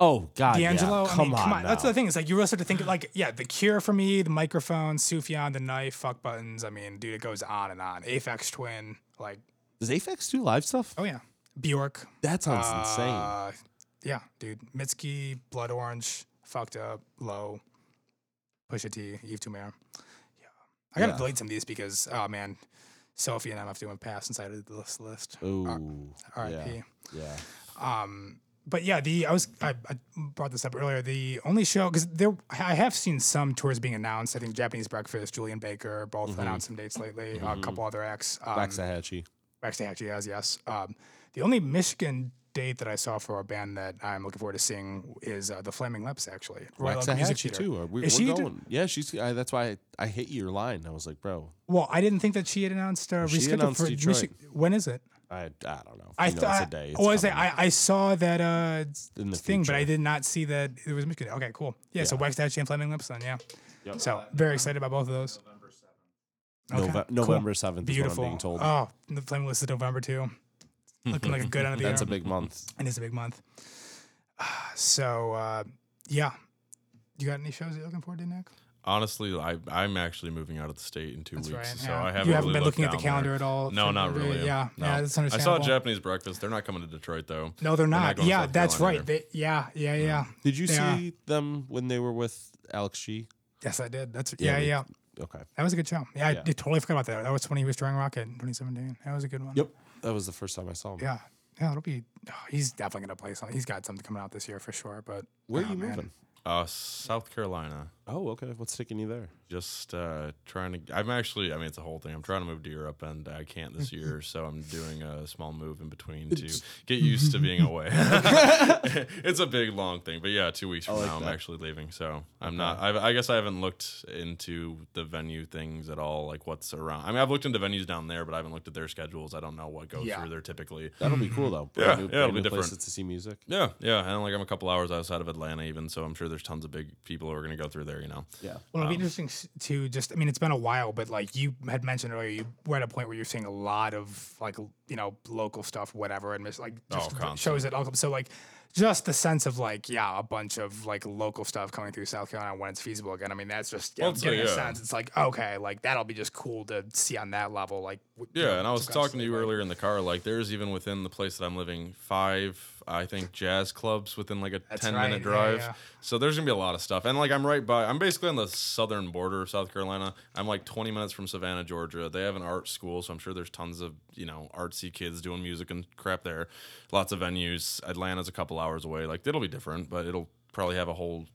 oh God, yeah. D'Angelo. Come I mean, on, come on. That's the thing. It's like you really start to think like, yeah, the cure for me, the microphone, Sufjan, the knife, fuck buttons. I mean, dude, it goes on and on. Aphex Twin, like, Does Aphex do live stuff? oh yeah, Bjork. That sounds insane. Uh, yeah, dude. Mitski, Blood Orange, Fucked Up, Low, Pusha T, Yves Tumor. Yeah. I gotta Yeah. delete some of these because, oh man, Sophie and I have to MF DOOM pass inside of this list. list. Ooh, R.I.P. yeah, yeah. Um, but yeah, the I was I, I brought this up earlier. The only show because there I have seen some tours being announced. I think Japanese Breakfast, Julien Baker, both announced some dates lately. Uh, a couple other acts. Um, Waxahatchee. Waxahatchee has yes. Um, the only Michigan date that I saw for a band that I'm looking forward to seeing is uh, the Flaming Lips. Actually, Royal Oak Music Waxahatchee Theater. too. Are we, Is we're going. yeah, she's. I, that's why I, I hit your line. I was like, bro, Well, I didn't think that she had announced uh, She announced for Detroit. Michi- When is it? I, I don't know. I You know, it's a thought. day. It's Oh, I say. I, I saw that uh thing, but I did not see that it was Michigan. Okay, cool. Yeah, so Yeah. Waxahatchee and Flaming Lips then. Yeah. Yep. So very excited about both of those. Okay, Nove- cool. November seventh is what I'm Beautiful. being told. Oh, the Flaming Lips is November too. Looking like a good end of the <laughs> That's a big month. And It is a big month. So uh, yeah, you got any shows you're looking forward to, Nick? Honestly, I I'm actually moving out of the state in two That's weeks, right. so yeah. I haven't. you haven't really been looking at the down there. calendar at all. No, for- not really. Yeah, no. yeah, that's understandable. I understandable. saw Japanese breakfast. They're not coming to Detroit though. No, they're not not. going to yeah, South that's Carolina right. They, yeah, yeah, yeah. Did you Yeah. see them when they were with Alex G? Yes, I did. That's Yeah, yeah, we- yeah. Okay. That was a good show. Yeah, I Yeah. did totally forgot about that. That was when he was drawing Rocket in 2017. That was a good one. Yep. That was the first time I saw him. Yeah. Yeah, it'll be. oh, he's definitely gonna play something. He's got something coming out this year for sure. But Where are oh, you man. moving? Uh, South Carolina. Oh, okay. What's taking you there? Just uh, trying to. I'm actually. I mean, it's a whole thing. I'm trying to move to Europe, and I can't this <laughs> year, so I'm doing a small move in between to get used to being away. <laughs> it's a big, long thing, but yeah, two weeks from like now, I'm actually leaving. So I'm not. I, I guess I haven't looked into the venue things at all, like what's around. I mean, I've looked into venues down there, but I haven't looked at their schedules. I don't know what goes Yeah. through there typically. That'll be cool though. Yeah, new, yeah, it'll be different. places to see music. Yeah, yeah, and like I'm a couple hours outside of Atlanta, even so, I'm sure there's tons of big people who are going to go through there. You know. Yeah. Well, it'll be Um, interesting to just. I mean, it's been a while, but like you had mentioned earlier, you were at a point where you're seeing a lot of like you know local stuff, whatever, and mis- like Oh, just v- constant. shows at all. So like, just the sense of like, yeah, a bunch of like local stuff coming through South Carolina when it's feasible again. I mean, that's just yeah, Well, it's, getting a yeah. sense. It's like okay, like that'll be just cool to see on that level. Like you Yeah, know, and I was talking to you like- earlier in the car. Like, there's even within the place that I'm living, five, I think, jazz clubs within like a 10 right, minute yeah, drive. yeah. So there's gonna be a lot of stuff. And like, I'm right by, I'm basically on the southern border of South Carolina. I'm like 20 minutes from Savannah, Georgia. They have an art school, so I'm sure there's tons of you know artsy kids doing music and crap there. Lots of venues. Atlanta's a couple hours away. Like, it'll be different, but it'll probably have a whole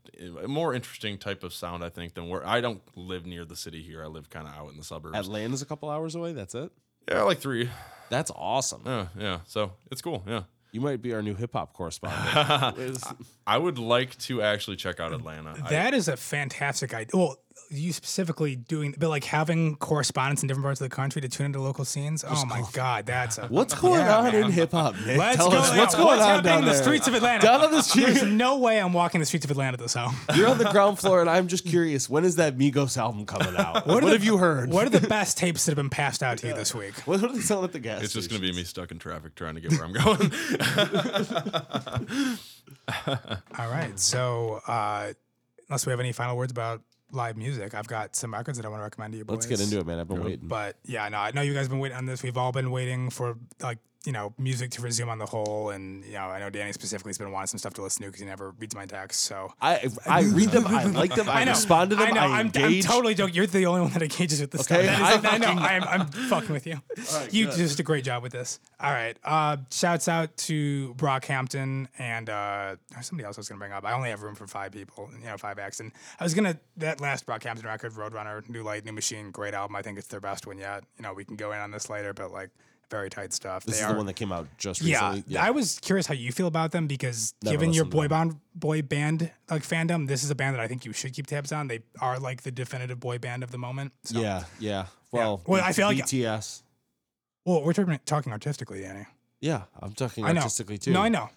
a more interesting type of sound I think than where I don't live near the city here. I live kind of out in the suburbs. Atlanta's a couple hours away. That's it. yeah, like three. That's awesome. Yeah, yeah. So it's cool. Yeah. You might be our new hip hop correspondent. <laughs> I would like to actually check out Atlanta. I- That is a fantastic idea. Well, you specifically doing, but like having correspondents in different parts of the country to tune into local scenes. Oh my God, that's a what's going Yeah, on man. in hip hop, Let's Tell go. us yeah, what's going on happening down in the there. streets of Atlanta? Down on the <laughs> street. There's no way I'm walking the streets of Atlanta this song. You're on the <laughs> ground floor, and I'm just curious. When is that Migos album coming out? What, are the- have you heard? What are the <laughs> best tapes that have been passed out to you this week? What are they selling at the gas? it's just going to be me stuck in traffic trying to get where I'm going. All right. So, uh, unless we have any final words about live music, I've got some records that I want to recommend to you boys. Let's get into it, man. I've been waiting. But yeah, no, I know you guys have been waiting on this. We've all been waiting for like you know music to resume on the whole, and you know I know Danny specifically has been wanting some stuff to listen to because he never reads my texts. So I I <laughs> read them. I like them. <laughs> I, I know. respond to them. I know. I'm, I'm totally joking. You're the only one that engages with this Okay, stuff. That I is, <laughs> I, know. fucking- I'm, I'm fucking with you. you good. just did a great job with this. All right. Uh, shouts out to Brockhampton and uh, there's somebody else I was gonna bring up. I only have room for five people. You know, five acts. And I was gonna that last Brockhampton record, Roadrunner, New Light, New Machine, great album. I think it's their best one yet. You know, we can go in on this later, but like very tight stuff. This They is are, the one that came out just recently. yeah, recently. I was curious how you feel about them because Never given your boy band boy band like fandom, this is a band that I think you should keep tabs on. They are like the definitive boy band of the moment. So. yeah, yeah. Well, Well, I feel like- BTS. Well, we're talking, talking artistically, Danny. Yeah, I'm talking I know. artistically too. No, I know.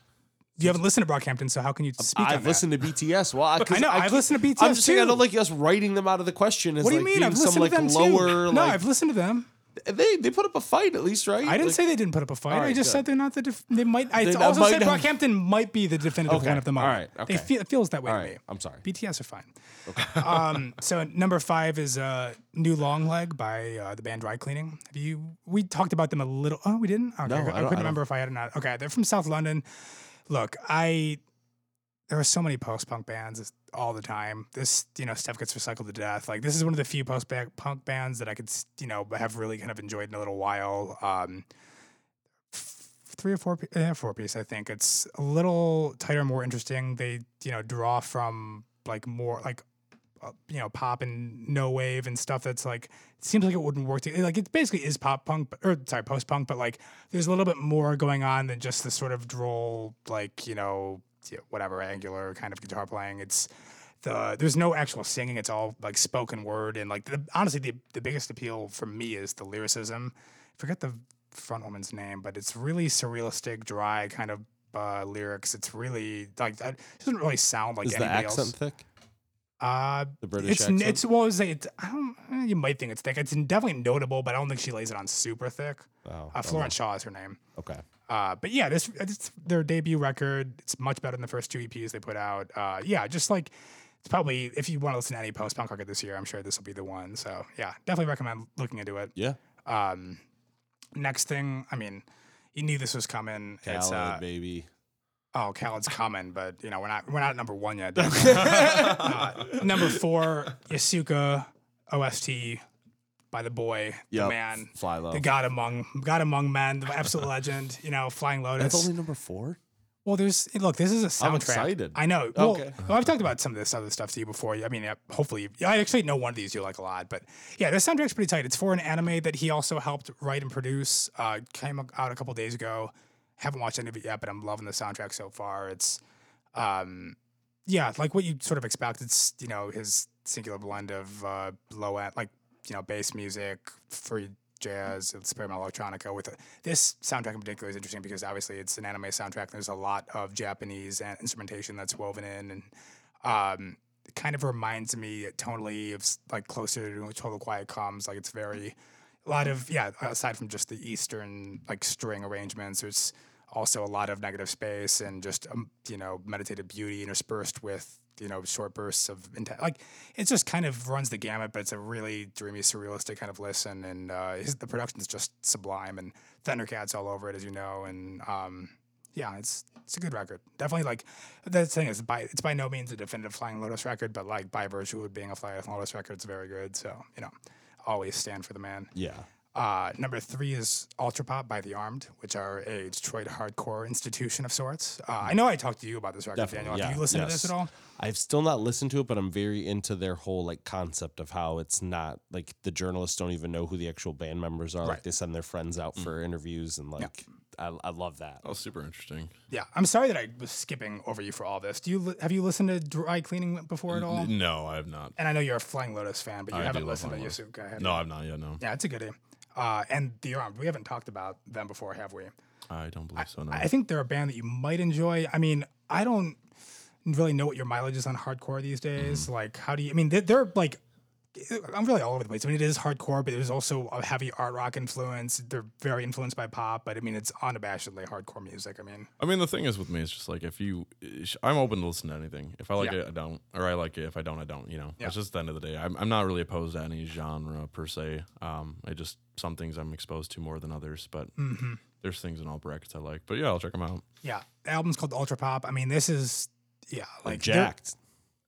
You haven't listened to Brockhampton, so how can you speak I've listened to BTS. Well, I, <laughs> 'cause I know, I've listened to BTS. I'm just saying I don't like us writing them out of the question. As? What do you like mean? I've some listened like to them lower. too. No, like, I've listened to them. They they put up a fight at least, right? I didn't Like- say they didn't put up a fight. All I just good. said they're not the. Def- they might. I They- also might said have- Brockhampton might be the definitive Okay, one at the all right, okay. feel, it feels that way All to right, me. I'm sorry. BTS are fine. <laughs> um, so number five is uh, "New Long Leg" by uh, the band Dry Cleaning. Have you? We talked about them a little. Oh, we didn't. Okay, No, I, I I couldn't don't- remember if I had or not. Okay, they're from South London. Look, I there are so many post punk bands all the time. This you know stuff gets recycled to death. Like this is one of the few post punk bands that I could you know have really kind of enjoyed in a little while. Um, three or four, yeah, four piece. I think it's a little tighter, more interesting. They you know draw from like more like uh, you know pop and no wave and stuff that's like it seems like it wouldn't work to, like it basically is pop punk but, or sorry post punk but like there's a little bit more going on than just the sort of droll like you know yeah, whatever angular kind of guitar playing it's the there's no actual singing it's all like spoken word and like the, honestly the, the biggest appeal for me is the lyricism forget the front woman's name but it's really surrealistic dry kind of uh, lyrics it's really like it doesn't really sound like Is the accent else. thick? Uh, The British it's accent. it's what was it? It's, I don't. eh, You might think it's thick. It's definitely notable, but I don't think she lays it on super thick. oh, Uh, Florence Shaw is her name. Okay. Uh, but yeah, this it's their debut record. It's much better than the first two EPs they put out. Uh, yeah, just like it's probably if you want to listen to any post punk record this year, I'm sure this will be the one. So yeah, definitely recommend looking into it. Yeah. Um, next thing, I mean, you knew this was coming. it's uh, baby. Oh, Khaled's coming, but you know we're not we're not at number one yet. <laughs> uh, number four, Yasuke OST by the boy, the man, FlyLo. the god among god among men, the absolute legend. You know, Flying Lotus. That's only number four. well, there's look. This is a soundtrack. I'm excited. I know. Well, Okay. well, I've talked about some of this other stuff to you before. I mean, hopefully, I actually know one of these you like a lot. But yeah, this soundtrack's pretty tight. It's for an anime that he also helped write and produce. Uh, came out a couple days ago. Haven't watched any of it yet, but I'm loving the soundtrack so far. It's, um, yeah, like what you sort of expect. It's you know his singular blend of uh, low end, like you know bass music, free jazz, experimental electronica. With it. this soundtrack in particular is interesting because obviously it's an anime soundtrack. There's a lot of Japanese instrumentation that's woven in, and um, it kind of reminds me tonally of like closer to Total Quiet Comes. Like it's very a lot of yeah. Aside from just the Eastern like string arrangements, there's also a lot of negative space and just um, you know meditative beauty interspersed with you know short bursts of inte- like it just kind of runs the gamut but it's a really dreamy surrealistic kind of listen. And uh his, the just sublime and thundercats all over it as you know. And um yeah it's it's a good record. Definitely like the thing is by it's by no means a definitive flying lotus record but like by virtue of being a flying lotus record it's very good. So you know always stand for the man. Yeah. Uh, number three is Ultra Pop by The Armed, which are a Detroit hardcore institution of sorts. Uh, I know I talked to you about this record, Definitely, Daniel. yeah, Have you listened to this at all? I've still not listened to it, but I'm very into their whole like concept of how it's not like the journalists don't even know who the actual band members are. Like Right. they send their friends out for interviews and like I, I love that. Oh, super interesting. Yeah, I'm sorry that I was skipping over you for all this. Do you li- have you listened to Dry Cleaning before at all? No, I have not. And I know you're a Flying Lotus fan, but you I haven't listened to Flying Lotus. Yasuke. No. I've not yet. No, Yeah, it's a goodie. Uh, and The Armed, we haven't talked about them before, have we? I don't believe so. No. I think they're a band that you might enjoy. I mean, I don't really know what your mileage is on hardcore these days. Mm-hmm. Like, how do you? I mean, they're, they're like, I'm really all over the place. I mean, it is hardcore, but there's also a heavy art rock influence. They're very influenced by pop, but I mean, it's unabashedly hardcore music. I mean, I mean, the thing is with me, it's just like if you, I'm open to listen to anything. If I like Yeah. it, I don't, or I like it. If I don't, I don't. You know, Yeah. it's just the end of the day. I'm, I'm not really opposed to any genre per se. Um, I just some things I'm exposed to more than others, but Mm-hmm. there's things in all brackets I like. But yeah, I'll check them out. yeah, the album's called Ultra Pop. I mean, this is yeah, Like like jacked.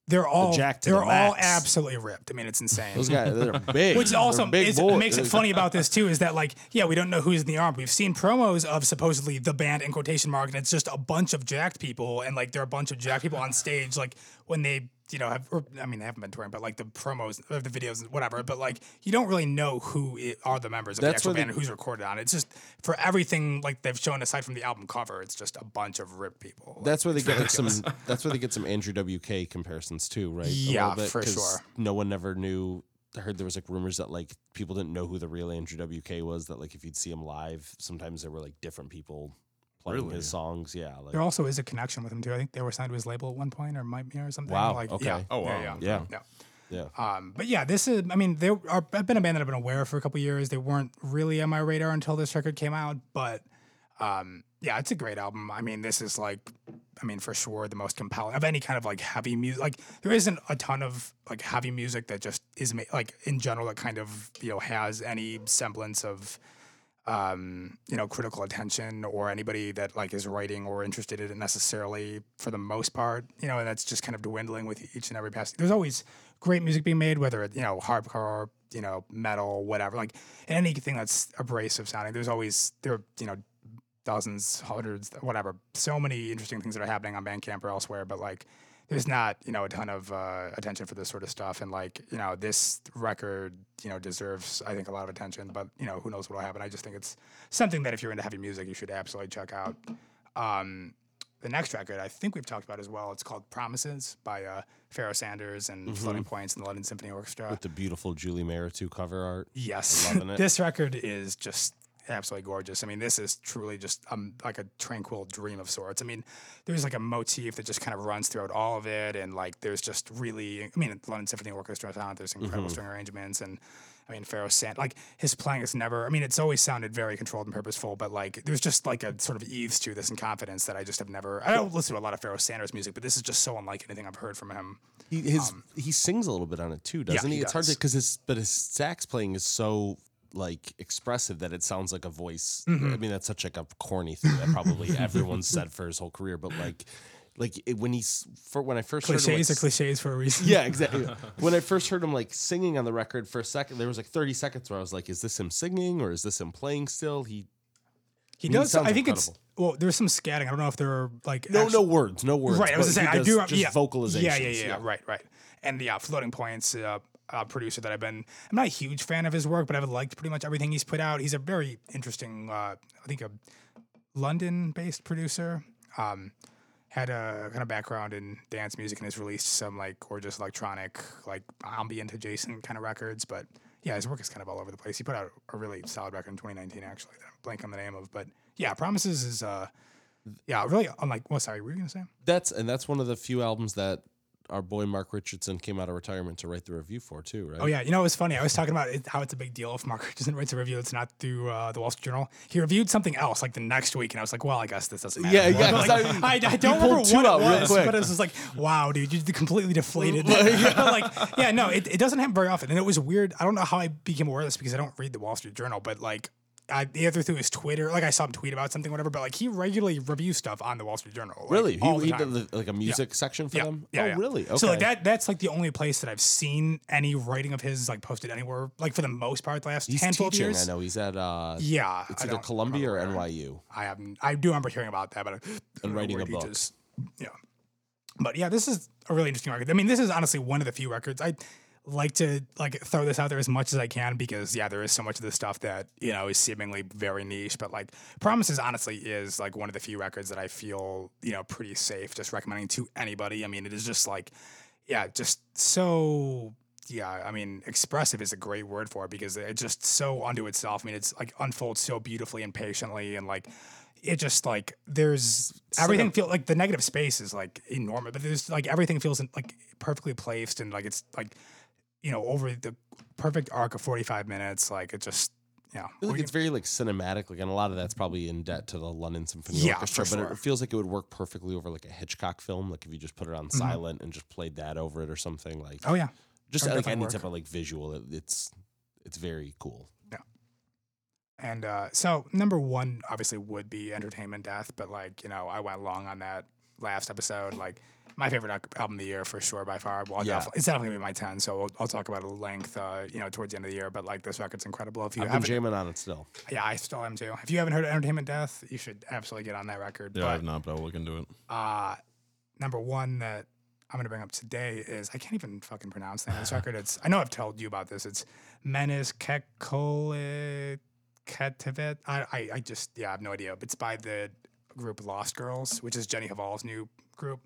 They're all jack to they're the all max. absolutely ripped. I mean, it's insane. Those guys, they're <laughs> big. Which They're also big is, boys. makes it funny about this too is that like yeah we don't know who's in the arm. We've seen promos of supposedly the band in quotation mark, and it's just a bunch of jacked people, and like there are a bunch of jacked people on stage like when they you know have or, I mean they haven't been touring, but like the promos or the videos and whatever. But like you don't really know who it, are the members of That's the actual band and who's recorded on it. It's just for everything like they've shown aside from the album cover, it's just a bunch of ripped people. Like, That's where they get like some. <laughs> That's where they get some Andrew WK comparisons too, right? Yeah, bit, for sure. No one ever knew I heard there was like rumors that like people didn't know who the real Andrew WK was. That like if you'd see him live, sometimes there were like different people playing Really? his songs. Yeah, like There also is a connection with him too. I think they were signed to his label at one point, or might be, or something. Wow, Like, okay. Yeah, Oh, wow. Yeah. yeah, yeah. yeah. Um, but yeah, this is. I mean, they are. I've been a band that I've been aware of for a couple years. They weren't really on my radar until this record came out. But um, yeah, it's a great album. I mean, this is like, I mean, for sure the most compelling of any kind of like heavy music. Like there isn't a ton of like heavy music that just is ma- like in general that kind of you know has any semblance of um, you know, critical attention or anybody that like is writing or interested in it necessarily for the most part, you know, and that's just kind of dwindling with each and every passing. There's always great music being made, whether it, you know, hardcore, you know, metal, whatever, like anything that's abrasive sounding. There's always, there, you know, dozens, hundreds, whatever, so many interesting things that are happening on Bandcamp or elsewhere, but like, there's not, you know, a ton of uh, attention for this sort of stuff. And like, you know, this record, you know, deserves, I think, a lot of attention. But you know, who knows what'll happen? I just think it's something that if you're into heavy music, you should absolutely check out. Um, the next record, I think we've talked about as well. It's called Promises by uh, Pharoah Sanders and Floating Points and the London Symphony Orchestra. With the beautiful Julie two cover art. Yes, Loving it. <laughs> this record is just absolutely gorgeous. I mean, this is truly just um, like a tranquil dream of sorts. I mean, there's like a motif that just kind of runs throughout all of it, and like there's just really, I mean, London Symphony Orchestra sound. There's incredible string arrangements, and I mean, Pharoah Sand, like his playing is never. I mean, it's always sounded very controlled and purposeful, but like there's just like a sort of ease to this and confidence that I just have never. I don't listen to a lot of Pharoah Sanders music, but this is just so unlike anything I've heard from him. He his he sings a little bit on it too, doesn't he? he It's hard to because his but his sax playing is so like expressive that it sounds like a voice. Mm-hmm. I mean, that's such like a corny thing that probably <laughs> everyone's said for his whole career, but like like it, when he's for when I first heard him, like, Cliches are cliches for a reason. Yeah, exactly. <laughs> when I first heard him like singing on the record for a second, there was like 30 seconds where I was like, is this him singing or is this him playing still? He he I mean, does. I think incredible. it's well. There's some scatting. I don't know if there are like no actual- no words, no words. Right, I was saying I do does yeah, just vocalizations. Yeah, yeah, yeah, right, right. And yeah, floating points. Uh, uh, producer that I've been. I'm not a huge fan of his work, but I've liked pretty much everything he's put out. He's a very interesting. Uh, I think a London-based producer. Um, had a kind of background in dance music and has released some like gorgeous electronic, like ambient adjacent kind of records. But yeah, his work is kind of all over the place. He put out a really solid record in 2019, actually. That I'm blank on the name of, but yeah, Promises is. Uh, yeah, really unlike. Well, sorry, what were you gonna say? That's and that's one of the few albums that our boy Mark Richardson came out of retirement to write the review for too, right? Oh yeah, you know it was funny. I was talking about it, how it's a big deal if Mark <laughs> Richardson writes a review that's not through uh, the Wall Street Journal. He reviewed something else like the next week, and I was like, well, I guess this doesn't matter. Yeah, <laughs> yeah, like, I- I, don't remember what it was, but it was just like, wow, dude, you completely deflated. <laughs> like, yeah, no, it, it doesn't happen very often, and it was weird. I don't know how I became aware of this because I don't read the Wall Street Journal, but like. I, either through his Twitter, like I saw him tweet about something, whatever. But like he regularly reviews stuff on the Wall Street Journal. like, Really? all he the he time. did the- like a music section for Yeah, them? yeah, oh, yeah. really? Okay. So like that that's like the only place that I've seen any writing of his like posted anywhere like for the most part the last He's handful of teaching, years. I know. He's at uh Yeah, it's I either Columbia or. NYU. I haven't. I do remember hearing about that, but I know writing a book. yeah, but yeah, this is a really interesting record. I mean, this is honestly one of the few records I like to like throw this out there as much as I can because yeah, there is so much of this stuff that you know is seemingly very niche, but like Promises honestly is like one of the few records that I feel you know pretty safe just recommending to anybody. I mean, it is just like yeah, just so yeah, I mean, expressive is a great word for it because it's just so unto itself. I mean, it's like unfolds so beautifully and patiently, and like it just like there's everything feel like the negative space is like enormous, but there's like everything feels like perfectly placed and like it's like you know over the perfect arc of 45 minutes. Like it just yeah, I feel like it's very like cinematic, like, and a lot of that's probably in debt to the London Symphony Yeah, Orchestra. for But sure. it feels like it would work perfectly over like a Hitchcock film, like if you just put it on Mm-hmm. silent and just played that over it or something. Like oh yeah, just like any work. type of like visual, it, it's it's very cool. Yeah. And uh, so number one obviously would be Entertainment Death, but like you know I went long on that last episode. Like my favorite album of the year for sure by far. Well, Yeah. definitely, it's definitely gonna be my ten. So I'll, I'll talk about it at length. Uh, you know towards the end of the year. But like this record's incredible. If you I've been jamming on it still. yeah, I still am too. If you haven't heard Entertainment Death, you should absolutely get on that record. Yeah, I've not, but I'll look into it. uh, number one that I'm gonna bring up today is I can't even fucking pronounce the name of this record. It's I know I've told you about this. It's Menace Kekole Ketivet. I, I I just yeah I have no idea. It's by the group Lost Girls, which is Jenny Hval's new group.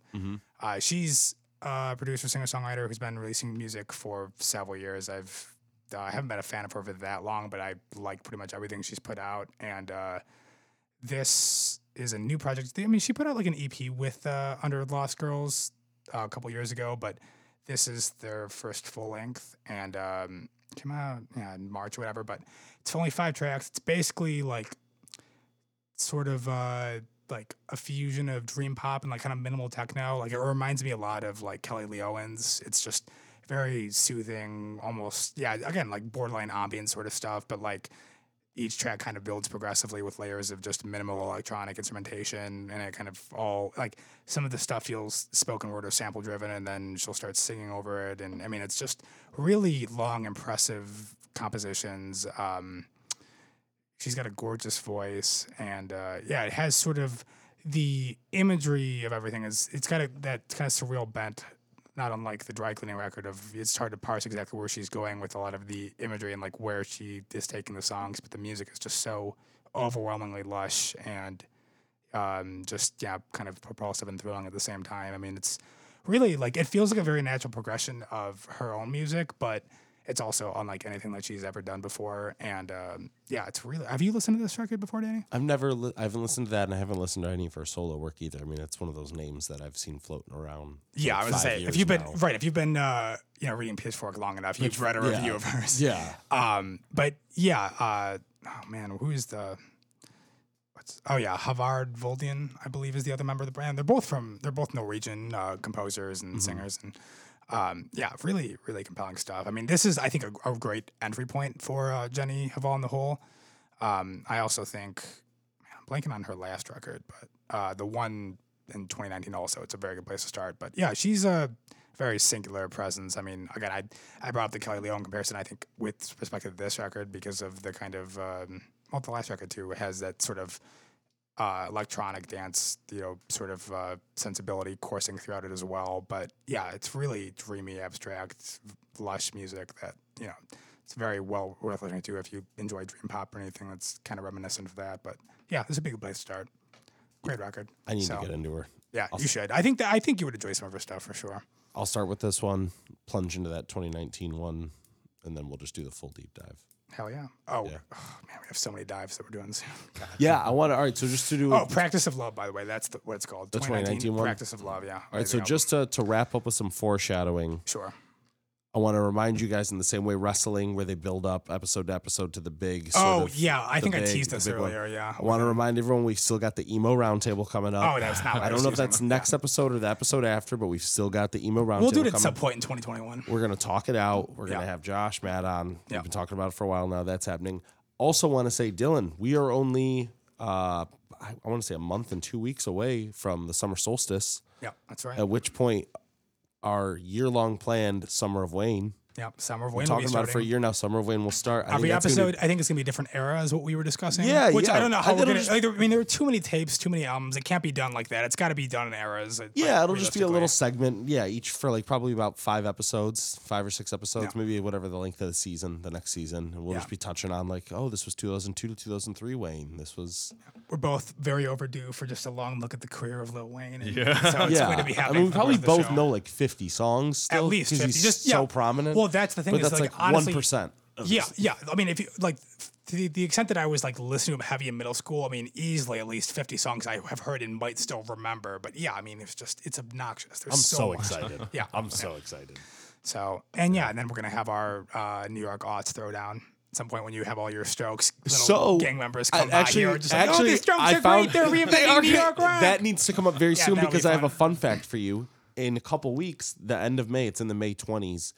Uh, she's a producer, singer, songwriter who's been releasing music for several years. I've uh, I haven't been a fan of her for that long, but I like pretty much everything she's put out. And uh, this is a new project. I mean, she put out like an EP with uh, Under Lost Girls uh, a couple years ago, but this is their first full length and um, came out yeah, in March or whatever. But it's only five tracks. It's basically like sort of uh, like a fusion of dream pop and like kind of minimal techno. Like it reminds me a lot of like Kelly Lee Owens. It's just very soothing, almost yeah. Again, like borderline ambient sort of stuff, but like each track kind of builds progressively with layers of just minimal electronic instrumentation and it kind of all like some of the stuff feels spoken word or sample driven and then she'll start singing over it and i mean it's just really long impressive compositions um, she's got a gorgeous voice and uh, yeah it has sort of the imagery of everything is it's got a, that kind of surreal bent not unlike the dry cleaning record of it's hard to parse exactly where she's going with a lot of the imagery and like where she is taking the songs but the music is just so overwhelmingly lush and um, just yeah kind of propulsive and thrilling at the same time. I mean it's really like it feels like a very natural progression of her own music but it's also unlike anything that she's ever done before. And um, yeah, it's really. Have you listened to this record before, Danny? I've never, li- I haven't listened to that, and I haven't listened to any of her solo work either. I mean, it's one of those names that I've seen floating around. Yeah, like I was gonna say if you've been right, if you've been uh, you know reading Pitchfork long enough, you've read a yeah. review of hers. yeah, Um, but yeah, uh, oh man, who's the? What's oh yeah, Håvard Volden, I believe, is the other member of the band. They're both from they're both Norwegian uh, composers and singers, and um, yeah, really really compelling stuff. I mean, this is I think a, a great entry point for uh, Jenny Hval in the whole. Um, I also think I'm blanking on her last record, but uh, the one in 2019 also it's a very good place to start. But yeah, she's a very singular presence. I mean, again, I I brought up the Kelly Lee Owens comparison. I think with respect to this record because of the kind of um, well, the last record too has that sort of uh, electronic dance, you know, sort of uh, sensibility coursing throughout it as well. But yeah, it's really dreamy, abstract, lush music that you know it's very well worth listening to if you enjoy dream pop or anything that's kind of reminiscent of that. But yeah, this is a big place to start. Great record. I need So, to get into her. Yeah, you should. I think that I think you would enjoy some of her stuff for sure. I'll start with this one, plunge into that 2019 one, and then we'll just do the full deep dive. Hell yeah. Oh, Yeah. oh, man, we have so many dives that we're doing soon. God. Yeah, I want to. All right, so just to do. Oh, Practice of Love, by the way. That's the, what it's called. The 2019 one? Practice of Love, yeah. all right, so just to, to wrap up with some foreshadowing, Sure. I want to remind you guys in the same way wrestling, where they build up episode to episode to the big. Oh, of- yeah. I think I teased this big one. earlier, yeah. I want to remind everyone we still got the emo roundtable coming up. Oh, that's not I don't know if that's next episode or the episode after, but we've still got the emo roundtable. We'll do it at some point in 2021. We're gonna talk it out. We're gonna Yeah. have Josh, Matt on. Yeah. We've been talking about it for a while now. That's happening. Also, want to say, Dylan, we are only uh, I, I want to say a month and two weeks away from the summer solstice. Yeah, that's right. At which point, our year-long planned summer of Wayne. Yeah, Summer of Wayne. We're Wayne will be talking about it for a year now. Summer of Wayne will start. I Every think that's gonna episode, I think it's gonna be a different era, is what we were discussing. Yeah, which yeah. I don't know how I- we're gonna. just- like, I mean, there are too many tapes, too many albums. It can't be done like that. It's got to be done in eras. like, Yeah, it'll just be a little segment. Yeah, each for like probably about five episodes, five or six episodes, Yeah. maybe whatever the length of the season, the next season. And we'll Yeah. just be touching on like, oh, this was 2002 to 2003 Wayne. This was We're both very overdue for just a long look at the career of Lil Wayne. And Yeah. so it's yeah. going to be I mean, we probably rest of the both show. know like 50 songs still, at least 'cause 50. he's Just so yeah. prominent. Well, that's the thing. but is that's like, like one percent. Yeah, yeah. I mean, if you like to the, the extent that I was like listening to heavy in middle school, I mean, easily at least fifty songs I have heard and might still remember. But yeah, I mean, it's just it's obnoxious. There's I'm so, so, much. excited. <laughs> Yeah, I'm so excited. So and yeah, and then we're gonna have our uh, New York aughts throwdown at some point when you have all your Strokes little So, gang members I- come by actually, here, just like, oh, these Strokes I are found great. They're <laughs> they reinventing New. York <laughs> rock. That needs to come up very Yeah, soon that'll be because I have a fun. fun fact for you. In a couple weeks, the end of May, it's in the May 20s.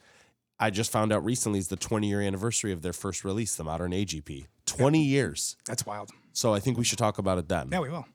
I just found out recently is the 20 year anniversary of their first release, the Modern Age EP. 20 years. That's wild. So I think we should talk about it then. Yeah, we will.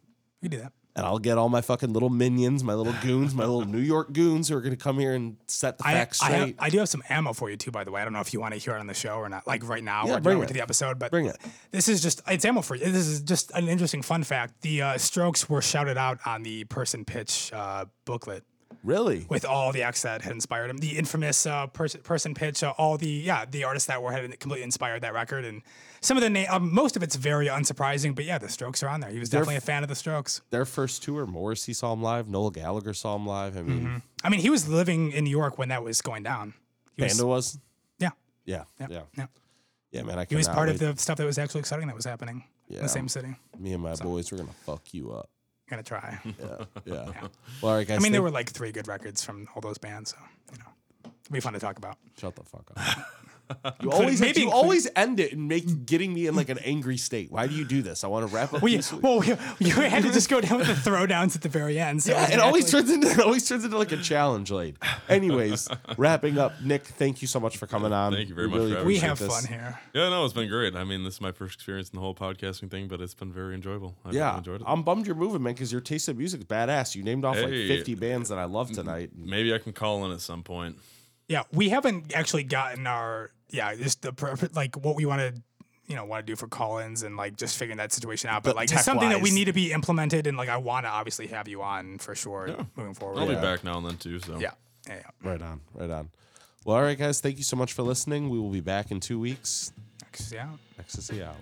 We do that. And I'll get all my fucking little minions, my little goons, my little <laughs> New York goons who are going to come here and set the I, facts I, have, straight. I do have some ammo for you too, by the way. I don't know if you want to hear it on the show or not, like right now, Yeah, or bring it. to the episode. But Bring it. This is just it's ammo for you. This is just an interesting fun fact. The uh, Strokes were shouted out on the person pitch uh, booklet really? with all the acts that had inspired him. The infamous uh, pers- person pitch, uh, all the yeah, the artists that were had completely inspired that record, and some of the name, um, most of it's very unsurprising. But yeah, the Strokes are on there. He was definitely a fan of the Strokes. Their first tour, Morrissey saw him live, Noel Gallagher saw him live. I mean, I mean, he was living in New York when that was going down. He was- Panda was. yeah, Yeah, Yeah, yeah, yeah. yeah, man. I He was part wait. of the stuff that was actually exciting that was happening in Yeah. the same city. Me and my boys, we're gonna fuck you up. Gonna try. Yeah, yeah. <laughs> yeah. Well, all right, guys. I mean, there were like three good records from all those bands, so you know, it'll be fun to talk about. Shut the fuck up. <laughs> You always maybe you include- always end it and make getting me in like an angry state. Why do you do this? I want to wrap up. We this well, we, you had to just go down with the throwdowns at the very end. So Yeah, was it always turns into it always turns into like a challenge late. Anyways, wrapping up, Nick, thank you so much for coming on. Thank you very We much for having we appreciate have this. fun here. Yeah, no, it's been great. I mean, this is my first experience in the whole podcasting thing, but it's been very enjoyable. I've really Yeah, enjoyed it. I'm bummed you're moving, man, because your taste of music is badass. You named off like Hey. 50 bands that I love tonight. Maybe I can call in at some point. Yeah, we haven't actually gotten our yeah just the per- like what we want to you know want to do for call-ins and like just figuring that situation out. But, But like it's something that we need to be implemented and like I want to obviously have you on for sure moving forward. I'll Yeah. be back now and then too. So Yeah, yeah, yeah. Right on, right on. Well, all right, guys, thank you so much for listening. We will be back in two weeks. yeah. Ecstasy out.